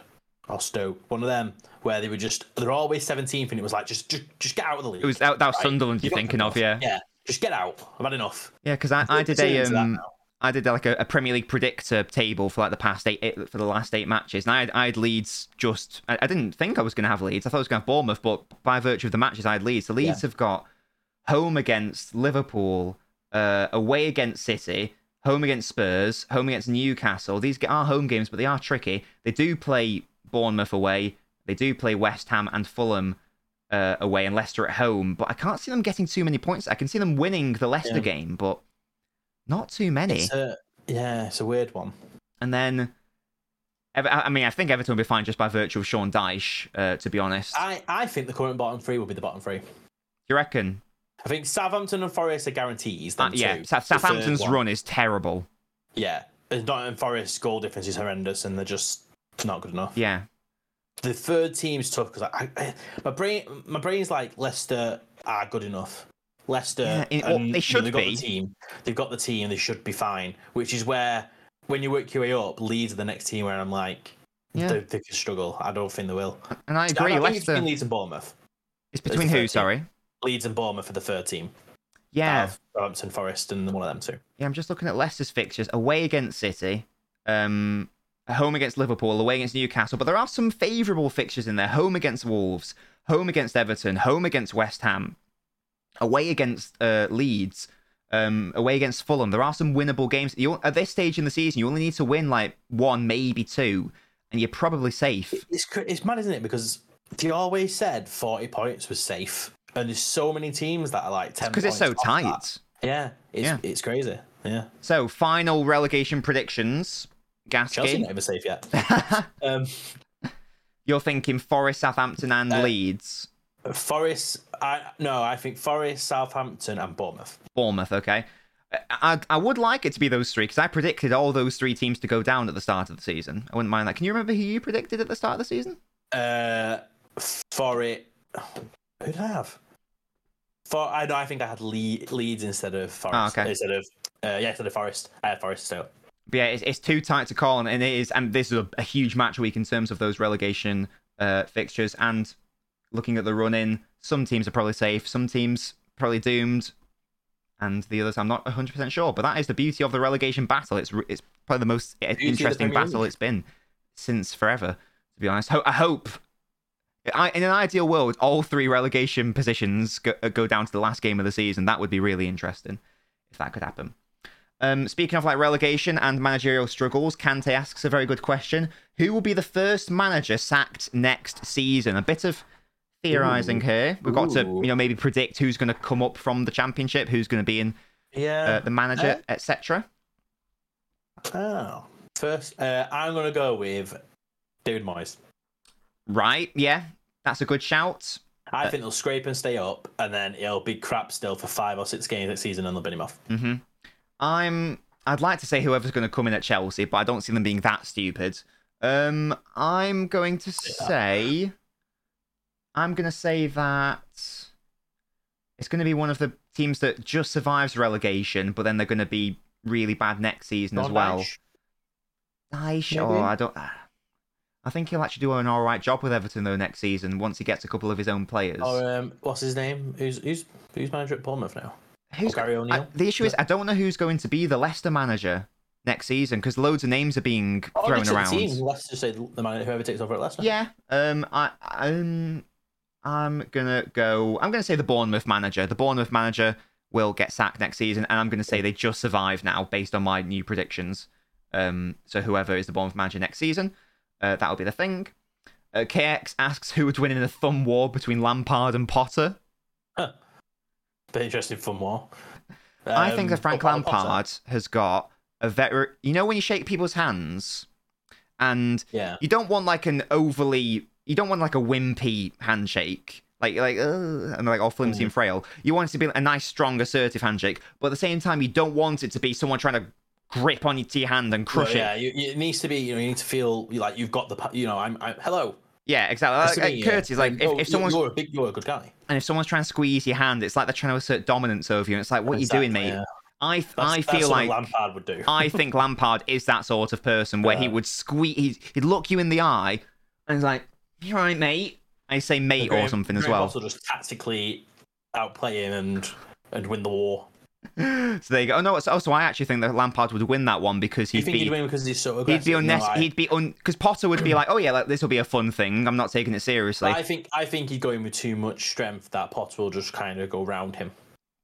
[SPEAKER 2] or Stoke one of them where they were just they're always 17th and it was like just just, just get out of the league
[SPEAKER 1] It was that, that was
[SPEAKER 2] right?
[SPEAKER 1] Sunderland. You're thinking of, yeah,
[SPEAKER 2] yeah just get out I've had enough
[SPEAKER 1] yeah. Because I, I did a um. I did like a, a Premier League predictor table for like the past eight, eight for the last eight matches, and I had, I had Leeds just. I, I didn't think I was going to have Leeds. I thought I was going to have Bournemouth, but by virtue of the matches, I had Leeds. The Leeds
[SPEAKER 2] Yeah.
[SPEAKER 1] have got home against Liverpool, uh, away against City, home against Spurs, home against Newcastle. These are home games, but they are tricky. They do play Bournemouth away. They do play West Ham and Fulham uh, away, and Leicester at home. But I can't see them getting too many points. I can see them winning the Leicester
[SPEAKER 2] Yeah.
[SPEAKER 1] game, but not too many.
[SPEAKER 2] it's a, yeah it's a weird one
[SPEAKER 1] And then, I mean, I think Everton will be fine just by virtue of Sean Dyche, uh, to be honest.
[SPEAKER 2] I I think the current bottom three will be the bottom three
[SPEAKER 1] you reckon?
[SPEAKER 2] I think Southampton and Forest are guarantees
[SPEAKER 1] Uh, yeah, Southampton's run is terrible.
[SPEAKER 2] yeah and Nottingham Forest goal difference is horrendous and they're just not good enough
[SPEAKER 1] Yeah.
[SPEAKER 2] the third team's tough because I, I, my brain, my brain's like Leicester are good enough. Leicester,
[SPEAKER 1] Yeah, in- well,
[SPEAKER 2] and,
[SPEAKER 1] they
[SPEAKER 2] you know,
[SPEAKER 1] should
[SPEAKER 2] they've got
[SPEAKER 1] be.
[SPEAKER 2] the team. They've got the team. They should be fine. Which is where when you work your way up, Leeds are the next team where I'm like,
[SPEAKER 1] Yeah.
[SPEAKER 2] they, they could struggle. I don't think they will.
[SPEAKER 1] And I
[SPEAKER 2] I,
[SPEAKER 1] agree.
[SPEAKER 2] I think it's
[SPEAKER 1] Leicester.
[SPEAKER 2] between Leeds and Bournemouth.
[SPEAKER 1] It's between
[SPEAKER 2] the
[SPEAKER 1] who?
[SPEAKER 2] third team. Leeds and Bournemouth for the third team.
[SPEAKER 1] Yeah.
[SPEAKER 2] Of Southampton, Forest, and one of them too.
[SPEAKER 1] Yeah, I'm just looking at Leicester's fixtures. Away against City, um, home against Liverpool, away against Newcastle. But there are some favourable fixtures in there. Home against Wolves, home against Everton, home against West Ham, away against uh, Leeds, um, away against Fulham. There are some winnable games. You at this stage in the season, you only need to win like one, maybe two, and you're probably safe.
[SPEAKER 2] It's it's mad, isn't it? Because they always said 40 points was safe, and there's so many teams that are like 10
[SPEAKER 1] Because it's so
[SPEAKER 2] off that.
[SPEAKER 1] tight.
[SPEAKER 2] Yeah, it's
[SPEAKER 1] Yeah.
[SPEAKER 2] it's crazy. Yeah,
[SPEAKER 1] So, final relegation predictions.
[SPEAKER 2] Chelsea not safe yet. um,
[SPEAKER 1] you're thinking Forest, Southampton, and
[SPEAKER 2] Uh,
[SPEAKER 1] Leeds.
[SPEAKER 2] Forest, I no, I think Forest, Southampton, and Bournemouth.
[SPEAKER 1] Bournemouth, okay. I, I would like it to be those three because I predicted all those three teams to go down at the start of the season. I wouldn't mind that. Can you remember who you predicted at the start of the season?
[SPEAKER 2] Uh, Forest. Who did I have? For I know, I think I had Le- Leeds instead of Forest.
[SPEAKER 1] okay.
[SPEAKER 2] Instead of uh, yeah, instead of Forest. I had Forest still.
[SPEAKER 1] But yeah, it's, it's too tight to call, and it is, and this is a, a huge match week in terms of those relegation uh, fixtures. And looking at the run in, some teams are probably safe, some teams probably doomed, and the others I'm not 100 percent sure. But that is the beauty of the relegation battle. It's it's probably the most
[SPEAKER 2] of the
[SPEAKER 1] interesting
[SPEAKER 2] Premier
[SPEAKER 1] battle it's been since forever. To be honest, Ho- I hope. I, in an ideal world, all three relegation positions go, uh, go down to the last game of the season. That would be really interesting if that could happen. Um, speaking of like relegation and managerial struggles, Kante asks a very good question. Who will be the first manager sacked next season? A bit of theorizing
[SPEAKER 2] Ooh.
[SPEAKER 1] here. We've got to, you know, maybe predict who's going to come up from the championship, who's going to be in
[SPEAKER 2] Yeah.
[SPEAKER 1] uh, the manager, etc.
[SPEAKER 2] oh, first, uh, I'm gonna go with David Moyes.
[SPEAKER 1] Right? Yeah, that's a good shout.
[SPEAKER 2] I think they'll scrape and stay up, and then it'll be crap still for five or six games next season, and they'll bin him off.
[SPEAKER 1] hmm I'm. I'd like to say whoever's going to come in at Chelsea, but I don't see them being that stupid. Um, I'm going to say. I'm going to say that it's going to be one of the teams that just survives relegation, but then they're going to be really bad next season as well.
[SPEAKER 2] Dyche.
[SPEAKER 1] Nice. Oh, I don't. I think he'll actually do an all right job with Everton though next season once he gets a couple of his own players.
[SPEAKER 2] Or um, what's his name? Who's who's who's manager at Bournemouth now?
[SPEAKER 1] Who's
[SPEAKER 2] Gary
[SPEAKER 1] I-
[SPEAKER 2] O'Neill.
[SPEAKER 1] the issue is I don't know who's going to be the Leicester manager next season because loads of names are being
[SPEAKER 2] Oh,
[SPEAKER 1] thrown around.
[SPEAKER 2] Team. Let's just say the manager whoever takes over at Leicester.
[SPEAKER 1] Yeah. Um. I. Um. I'm gonna go. I'm gonna say the Bournemouth manager. The Bournemouth manager will get sacked next season, and I'm gonna say they just survive now based on my new predictions. Um. So whoever is the Bournemouth manager next season, uh, that'll be the thing. Uh, KX asks who would win in a thumb war between Lampard and Potter.
[SPEAKER 2] Bit interesting fun war.
[SPEAKER 1] I think
[SPEAKER 2] Um,
[SPEAKER 1] that Frank
[SPEAKER 2] Potter- Potter.
[SPEAKER 1] Lampard has got a very. You know when you shake people's hands, and
[SPEAKER 2] Yeah.
[SPEAKER 1] you don't want like an overly. You don't want like a wimpy handshake, like like uh, and like all flimsy
[SPEAKER 2] Mm.
[SPEAKER 1] and frail. You want it to be a nice, strong, assertive handshake, but at the same time, you don't want it to be someone trying to grip on your your hand and crush
[SPEAKER 2] Well,
[SPEAKER 1] it.
[SPEAKER 2] yeah, you, it needs to be. You know, you need to feel like you've got the. You know, I'm. I'm hello.
[SPEAKER 1] Yeah, exactly. Like, like. Curtis, like if, if someone's
[SPEAKER 2] you're a big, you're a good guy.
[SPEAKER 1] and if someone's trying to squeeze your hand, it's like they're trying to assert dominance over you. And it's like, what are you doing, mate?
[SPEAKER 2] yeah.
[SPEAKER 1] I
[SPEAKER 2] That's,
[SPEAKER 1] I feel like
[SPEAKER 2] Lampard would do.
[SPEAKER 1] I think Lampard is that sort of person where he would squeeze, he'd, he'd look you in the eye and he's like, "You all right, mate?" I say mate or
[SPEAKER 2] Graham-
[SPEAKER 1] something as well.
[SPEAKER 2] Potter just tactically outplay him and and win the war.
[SPEAKER 1] so there you go. Oh no, so, oh, so I actually think that Lampard would win that one because he'd
[SPEAKER 2] think
[SPEAKER 1] be
[SPEAKER 2] he'd win because he's so
[SPEAKER 1] he'd
[SPEAKER 2] aggressive?
[SPEAKER 1] be
[SPEAKER 2] No,
[SPEAKER 1] unnecessary.
[SPEAKER 2] I-
[SPEAKER 1] he'd be un because Potter would be like, "Oh yeah, like, this will be a fun thing. I'm not taking it seriously."
[SPEAKER 2] I think I think he'd go in with too much strength that Potter will just kind of go round him.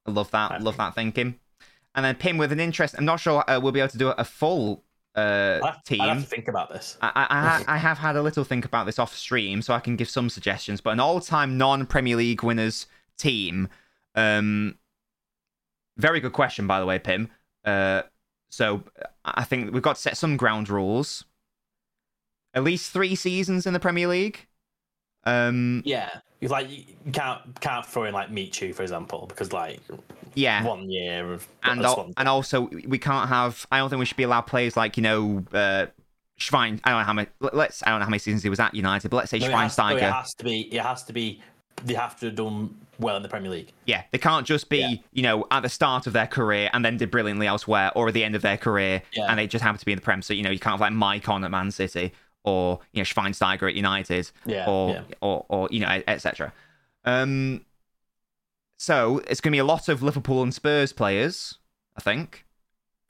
[SPEAKER 1] I love that.
[SPEAKER 2] I
[SPEAKER 1] love
[SPEAKER 2] think.
[SPEAKER 1] that thinking. And then Pim with an interest. I'm not sure uh, we'll be able to do a full uh,
[SPEAKER 2] have,
[SPEAKER 1] team.
[SPEAKER 2] I'd have to think about this.
[SPEAKER 1] I, I, I- I have had a little think about this off stream, so I can give some suggestions. But an all-time non-Premier League winners team. Um, very good question, by the way, Pim. Uh, so I think we've got to set some ground rules. At least three seasons in the Premier League. Um,
[SPEAKER 2] Yeah, you like you can't can't throw in like Michu for example because like
[SPEAKER 1] yeah,
[SPEAKER 2] one year of
[SPEAKER 1] and al- and also we can't have. I don't think we should be allowed players like you know. Uh, Schwein, I don't know how many. Let's. I don't know how many seasons he was at United, but let's say
[SPEAKER 2] No, it has, no,
[SPEAKER 1] Schweinsteiger.
[SPEAKER 2] it has to be. It has to be. They have to have done well in the Premier League.
[SPEAKER 1] Yeah, they can't just be,
[SPEAKER 2] Yeah.
[SPEAKER 1] you know, at the start of their career and then did brilliantly elsewhere, or at the end of their career
[SPEAKER 2] Yeah.
[SPEAKER 1] and they just happen to be in the Prem. So you know, you can't have like Mike on at Man City or you know Schweinsteiger at United,
[SPEAKER 2] Yeah,
[SPEAKER 1] or
[SPEAKER 2] yeah.
[SPEAKER 1] or or you know, etc. Um, so it's going to be a lot of Liverpool and Spurs players, I think.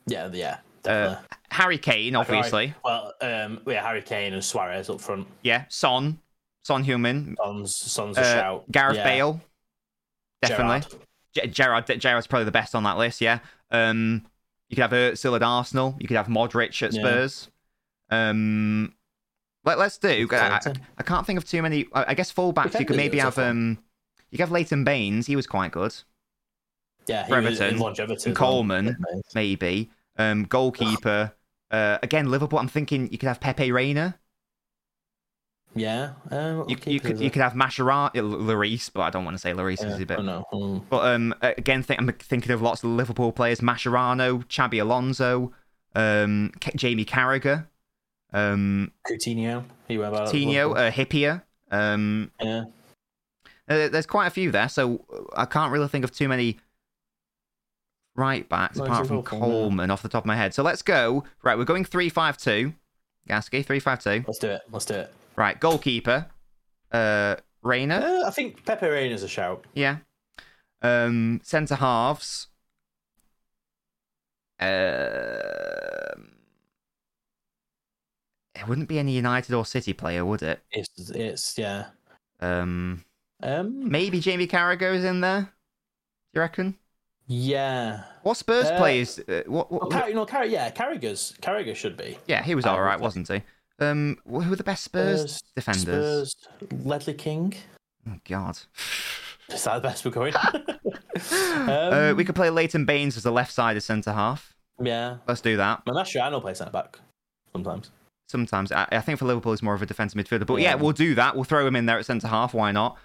[SPEAKER 2] Yeah, yeah,
[SPEAKER 1] Uh. Harry Kane, obviously.
[SPEAKER 2] Well, um, yeah, Harry Kane and Suarez up front.
[SPEAKER 1] Yeah, Son, Son Heung-min,
[SPEAKER 2] Son's, Son's a
[SPEAKER 1] uh,
[SPEAKER 2] shout.
[SPEAKER 1] Gareth
[SPEAKER 2] yeah.
[SPEAKER 1] Bale, definitely.
[SPEAKER 2] Gerrard,
[SPEAKER 1] Gerrard, Gerrard's probably the best on that list. Yeah. Um, you could have Özil at Arsenal. You could have Modric at
[SPEAKER 2] Yeah.
[SPEAKER 1] Spurs. Um, let, let's do. I, I, I can't think of too many. I, I guess fullbacks.
[SPEAKER 2] can
[SPEAKER 1] You could maybe have. Um, you could have Leighton Baines. He was quite good.
[SPEAKER 2] Yeah, he
[SPEAKER 1] for
[SPEAKER 2] was in longevity.
[SPEAKER 1] And
[SPEAKER 2] as well.
[SPEAKER 1] Coleman. Maybe. Um, goalkeeper. Uh, again, Liverpool. I'm thinking you could have Pepe Reina.
[SPEAKER 2] Yeah. Um,
[SPEAKER 1] You, you could you could have Mascherano, Lloris, but I don't want to say Lloris
[SPEAKER 2] Yeah,
[SPEAKER 1] is a bit.
[SPEAKER 2] oh, no. Mm.
[SPEAKER 1] But um, again, think, I'm thinking of lots of Liverpool players: Mascherano, Xabi Alonso, um, K- Jamie Carragher, um,
[SPEAKER 2] Coutinho. He went about
[SPEAKER 1] Tino, uh, Hyypiä. Um,
[SPEAKER 2] Yeah.
[SPEAKER 1] uh, there's quite a few there, so I can't really think of too many right backs apart from. Coleman off the top of my head. So let's go. Right, we're going three-five-two. Gasky, three-five-two.
[SPEAKER 2] Let's do it. Let's do it.
[SPEAKER 1] Right, goalkeeper. Uh, Reina.
[SPEAKER 2] Uh, I think Pepe Reina's a shout.
[SPEAKER 1] Yeah. Um, centre halves. Um, it wouldn't be any United or City player, would it?
[SPEAKER 2] It's it's yeah.
[SPEAKER 1] Um,
[SPEAKER 2] Um.
[SPEAKER 1] maybe Jamie Carragher's in there. Do you reckon?
[SPEAKER 2] Yeah.
[SPEAKER 1] What Spurs
[SPEAKER 2] Uh,
[SPEAKER 1] players? Uh, what? what,
[SPEAKER 2] Well, Car- you know, Car- yeah, Carragher's Carragher should be.
[SPEAKER 1] yeah, he was all right, wasn't he? Um, who were the best Spurs,
[SPEAKER 2] Spurs-
[SPEAKER 1] defenders?
[SPEAKER 2] Spurs, Ledley King.
[SPEAKER 1] Oh God.
[SPEAKER 2] Is that the best we're going?
[SPEAKER 1] uh,
[SPEAKER 2] Um,
[SPEAKER 1] we could play Leighton Baines as the left-sided centre half.
[SPEAKER 2] yeah.
[SPEAKER 1] Let's do that.
[SPEAKER 2] Mascherano plays centre back sometimes.
[SPEAKER 1] sometimes. I, I think for Liverpool, he's more of a defensive midfielder. But yeah.
[SPEAKER 2] Yeah.
[SPEAKER 1] we'll do that. We'll throw him in there at centre half. Why not?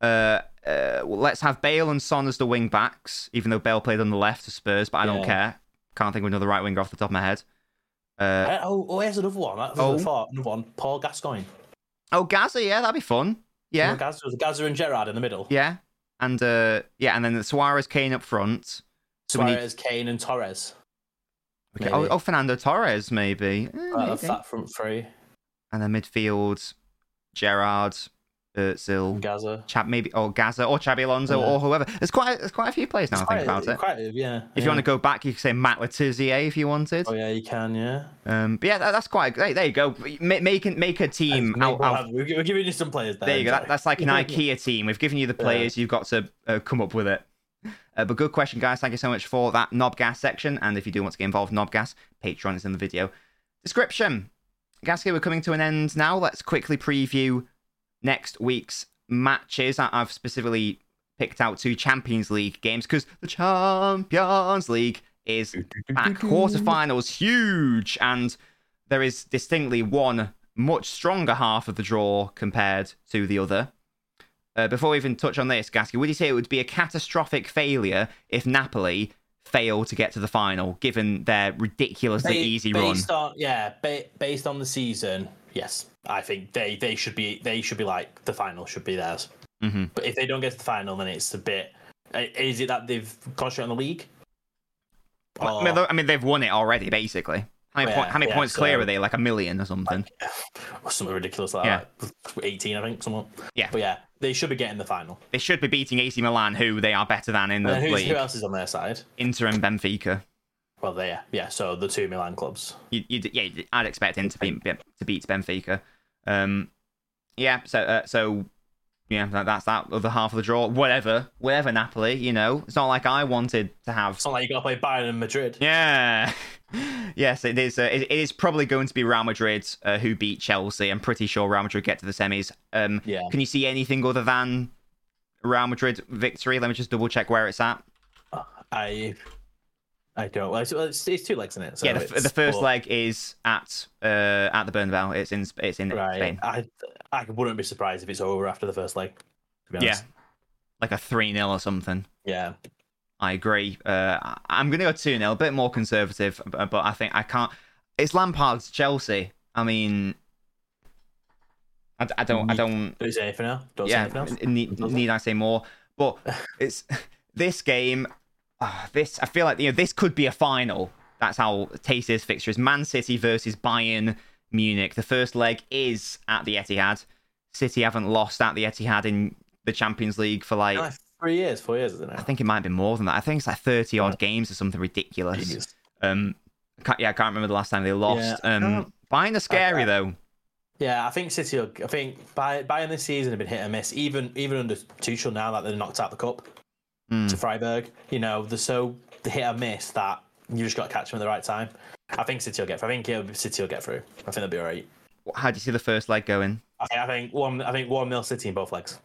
[SPEAKER 1] Uh, uh, well, let's have Bale and Son as the wing backs, even though Bale played on the left for Spurs, but I don't care. Can't think of another right winger off the top of my head. Uh,
[SPEAKER 2] Uh, oh, oh, here's another one. That's
[SPEAKER 1] Oh.
[SPEAKER 2] oh. another one. Paul Gascoigne.
[SPEAKER 1] oh, Gaza, yeah, that'd be fun. Yeah,
[SPEAKER 2] Gaza, Gaza and Gerrard in the middle.
[SPEAKER 1] yeah, and uh, yeah, and then the Suarez, Kane up front. So we need
[SPEAKER 2] Suarez, Kane, and Torres.
[SPEAKER 1] okay, oh, oh, Fernando Torres, maybe. Eh,
[SPEAKER 2] Uh,
[SPEAKER 1] maybe.
[SPEAKER 2] that front three.
[SPEAKER 1] And then midfield, Gerrard, Özil,
[SPEAKER 2] Gaza.
[SPEAKER 1] Chab, maybe or Gaza or Xabi Alonso
[SPEAKER 2] Yeah.
[SPEAKER 1] or whoever. There's quite there's quite a few players now. I think about it.
[SPEAKER 2] Quite, yeah.
[SPEAKER 1] If you want to go back, you could say Matt Le Tissier if you wanted.
[SPEAKER 2] Oh yeah, you can. Yeah.
[SPEAKER 1] Um, but yeah, that, that's quite. There, there you go. Ma- Make make a team out.
[SPEAKER 2] we'll
[SPEAKER 1] out
[SPEAKER 2] have- we're, we're giving you some players there.
[SPEAKER 1] there you go. That, that's like an IKEA team. We've given you the players. You've got to uh, come up with it. Uh, but good question, guys. Thank you so much for that Knobgas section. And if you do want to get involved in Knobgas, Patreon is in the video description. Gasky, we're coming to an end now. Let's quickly preview next week's matches. I- I've specifically picked out two Champions League games because the Champions League is back. Quarterfinals, huge. And there is distinctly one much stronger half of the draw compared to the other. Uh, before we even touch on this, Gasky, would you say it would be a catastrophic failure if Napoli fail to get to the final, given their ridiculously
[SPEAKER 2] Ba-
[SPEAKER 1] easy run?
[SPEAKER 2] based on yeah, ba- based on the season, yes, I think they they should be they should be like the final should be theirs.
[SPEAKER 1] hmm
[SPEAKER 2] But if they don't get to the final, then it's a bit. uh, Is it that they've concentrated on the league?
[SPEAKER 1] I, mean, I mean, they've won it already, basically. How many,
[SPEAKER 2] Yeah,
[SPEAKER 1] point, how many
[SPEAKER 2] yeah,
[SPEAKER 1] points clear
[SPEAKER 2] so-
[SPEAKER 1] are they? Like a million or something?
[SPEAKER 2] or something ridiculous like
[SPEAKER 1] Yeah.
[SPEAKER 2] that. Eighteen, I think, somewhat.
[SPEAKER 1] Yeah.
[SPEAKER 2] But yeah, they should be getting the final.
[SPEAKER 1] they should be beating AC Milan, who they are better than in the league.
[SPEAKER 2] who else is on their side?
[SPEAKER 1] Inter and Benfica.
[SPEAKER 2] Well, there, yeah. So the two Milan clubs.
[SPEAKER 1] You, you, yeah, I'd expect him to beat to beat Benfica. Um, yeah, so uh, so yeah, that, that's that other half of the draw. Whatever, whatever. Napoli, you know, it's not like I wanted to have.
[SPEAKER 2] It's not like you got to play Bayern and Madrid.
[SPEAKER 1] Yeah, yes, it is. Uh, it, it is probably going to be Real Madrid uh, who beat Chelsea. I'm pretty sure Real Madrid get to the semis. Um,
[SPEAKER 2] Yeah.
[SPEAKER 1] Can you see anything other than Real Madrid victory? Let me just double check where it's at.
[SPEAKER 2] I. I don't. Well, it's, it's, two legs in it. So
[SPEAKER 1] yeah, the, f- the first
[SPEAKER 2] but-
[SPEAKER 1] leg is at uh, at the Bernabeu. It's in it's in
[SPEAKER 2] Right.
[SPEAKER 1] Spain.
[SPEAKER 2] I I wouldn't be surprised if it's over after the first leg. To be
[SPEAKER 1] Yeah, like a three 0 or something.
[SPEAKER 2] Yeah.
[SPEAKER 1] I agree. Uh, I- I'm going to go 2 0, a bit more conservative, but I think I can't. It's Lampard's Chelsea. I mean, I don't, I don't,
[SPEAKER 2] Don't say anything else. Don't say
[SPEAKER 1] yeah,
[SPEAKER 2] anything else.
[SPEAKER 1] need, need I say more? But it's this game. Uh, this I feel like you know this could be a final. That's how tasty this fixture is. Man City versus Bayern Munich. The first leg is at the Etihad. City haven't lost at the Etihad in the Champions League for like
[SPEAKER 2] Like three years, four years, isn't it?
[SPEAKER 1] I think it might be more than that. I think it's like thirty odd games or something ridiculous.
[SPEAKER 2] Jeez.
[SPEAKER 1] Um, I can't, yeah, I can't remember the last time they lost.
[SPEAKER 2] Yeah, I
[SPEAKER 1] um, Bayern are scary
[SPEAKER 2] I-
[SPEAKER 1] though.
[SPEAKER 2] Yeah, I think City. Will, I think Bay- Bayern this season have been hit and miss. Even even under Tuchel now that they're knocked out the cup
[SPEAKER 1] Mm.
[SPEAKER 2] to Freiburg. You know they're so hit or miss that you just got to catch them at the right time. I think City will get. through. I think it'll, City will get through. I think they'll be alright.
[SPEAKER 1] How do you see the first leg going?
[SPEAKER 2] I think, one. I think one nil City in both legs.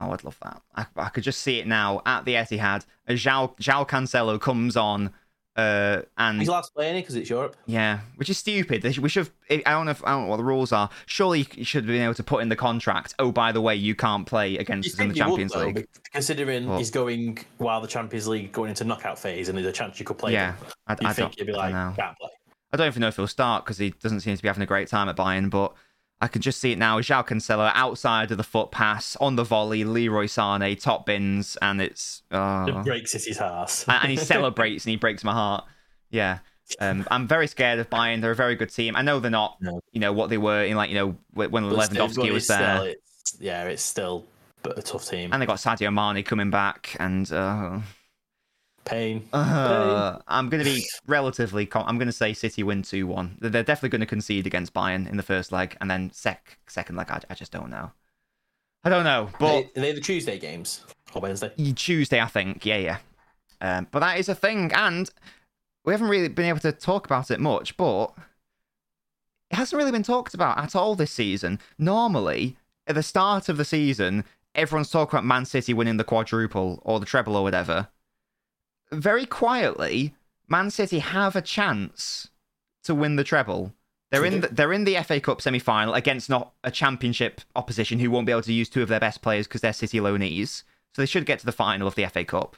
[SPEAKER 1] Oh, I'd love that. I, I could just see it now at the Etihad. As João, João Cancelo comes on, uh, and
[SPEAKER 2] He's allowed to play any because it's Europe.
[SPEAKER 1] yeah, which is stupid. They should, we should. Have, I don't know. If, I don't know what the rules are. Surely you should have been able to put in the contract. Oh, by the way, you can't play against us in the
[SPEAKER 2] he would,
[SPEAKER 1] Champions
[SPEAKER 2] though,
[SPEAKER 1] League.
[SPEAKER 2] considering he's going while the Champions League going into knockout phase, and there's a chance you could play.
[SPEAKER 1] Yeah,
[SPEAKER 2] them.
[SPEAKER 1] I, I
[SPEAKER 2] think you'd be like,
[SPEAKER 1] don't
[SPEAKER 2] can't play.
[SPEAKER 1] I don't even know if he'll start because he doesn't seem to be having a great time at Bayern. But I can just see it now. João Cancelo outside of the foot pass on the volley. Leroy Sane top bins, and it's oh.
[SPEAKER 2] It breaks his heart.
[SPEAKER 1] and, he celebrates and he breaks my heart. Yeah. Um, I'm very scared of Bayern. They're a very good team. I know they're not,
[SPEAKER 2] No.
[SPEAKER 1] you know, what they were in like, you know, when
[SPEAKER 2] But
[SPEAKER 1] Lewandowski
[SPEAKER 2] but
[SPEAKER 1] was
[SPEAKER 2] it's still-
[SPEAKER 1] there.
[SPEAKER 2] it's- yeah, it's still but a tough team.
[SPEAKER 1] And they got Sadio Mane coming back, and uh,
[SPEAKER 2] Pain.
[SPEAKER 1] uh, I'm going to be relatively. Com- I'm going to say City win two one. They're they're definitely going to concede against Bayern in the first leg, and then sec second leg. I, I just don't know. I don't know, but
[SPEAKER 2] Are they, are they the Tuesday games or Wednesday?
[SPEAKER 1] Tuesday, I think. Yeah, yeah. Um, but that is a thing, and we haven't really been able to talk about it much, but it hasn't really been talked about at all this season. Normally, at the start of the season, everyone's talking about Man City winning the quadruple or the treble or whatever. Very quietly, Man City have a chance to win the treble. They're in the, they're in the FA Cup semi final against not a championship opposition who won't be able to use two of their best players because they're City loanees. So they should get to the final of the FA Cup.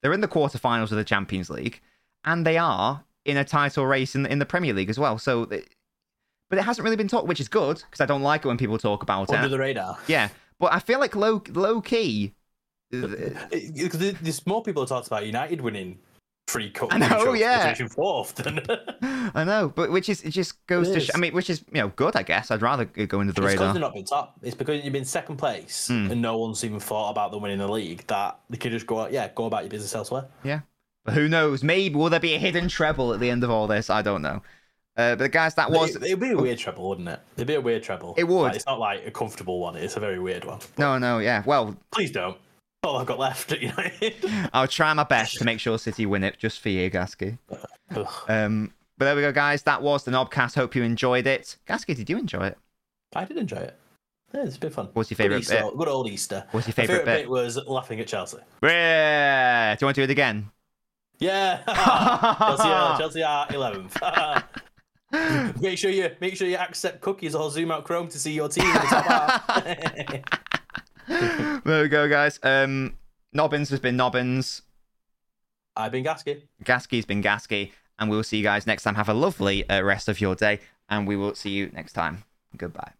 [SPEAKER 1] They're in the quarterfinals of the Champions League, and they are in a title race in, in the Premier League as well. So, but it hasn't really been talked, which is good because I don't like it when people talk about
[SPEAKER 2] Under
[SPEAKER 1] it.
[SPEAKER 2] the radar.
[SPEAKER 1] Yeah, but I feel like low low key.
[SPEAKER 2] Because there's more people who talked about United winning three cups.
[SPEAKER 1] I know, yeah.
[SPEAKER 2] fourth. Than...
[SPEAKER 1] I know, but which is it just goes
[SPEAKER 2] It
[SPEAKER 1] to. Sh- I mean, which is you know good. I guess I'd rather go into the
[SPEAKER 2] It's because
[SPEAKER 1] radar.
[SPEAKER 2] they've not been top. It's because you've been second place
[SPEAKER 1] Hmm.
[SPEAKER 2] and no one's even thought about them winning the league. That they could just go out, yeah, go about your business elsewhere.
[SPEAKER 1] Yeah. But who knows? Maybe will there be a hidden treble at the end of all this? I don't know. Uh, but guys, that was
[SPEAKER 2] It, it'd be a weird treble, wouldn't it? It'd be a weird treble.
[SPEAKER 1] It would.
[SPEAKER 2] Like, it's not like a comfortable one. It's a very weird one.
[SPEAKER 1] no, no, yeah. Well,
[SPEAKER 2] Please don't. All I've got left at United.
[SPEAKER 1] I'll try my best to make sure City win it just for you, Gasky. Um, but there we go, guys. That was the NobCast. Hope you enjoyed it. Gasky, did you enjoy it?
[SPEAKER 2] I did enjoy it. Yeah, it's been fun.
[SPEAKER 1] What's your favourite bit?
[SPEAKER 2] Good old Easter.
[SPEAKER 1] What's your
[SPEAKER 2] favourite
[SPEAKER 1] bit?
[SPEAKER 2] bit was laughing at Chelsea.
[SPEAKER 1] Yeah. Do you want to do it again?
[SPEAKER 2] Yeah. Chelsea, are, Chelsea are 11th. make sure you make sure you accept cookies or zoom out Chrome to see your team in the top half.
[SPEAKER 1] there we go, guys. Um, Nobbins has been Nobbins.
[SPEAKER 2] I've been Gasky.
[SPEAKER 1] Gasky's been Gasky. And we will see you guys next time. Have a lovely uh, rest of your day. And we will see you next time. Goodbye.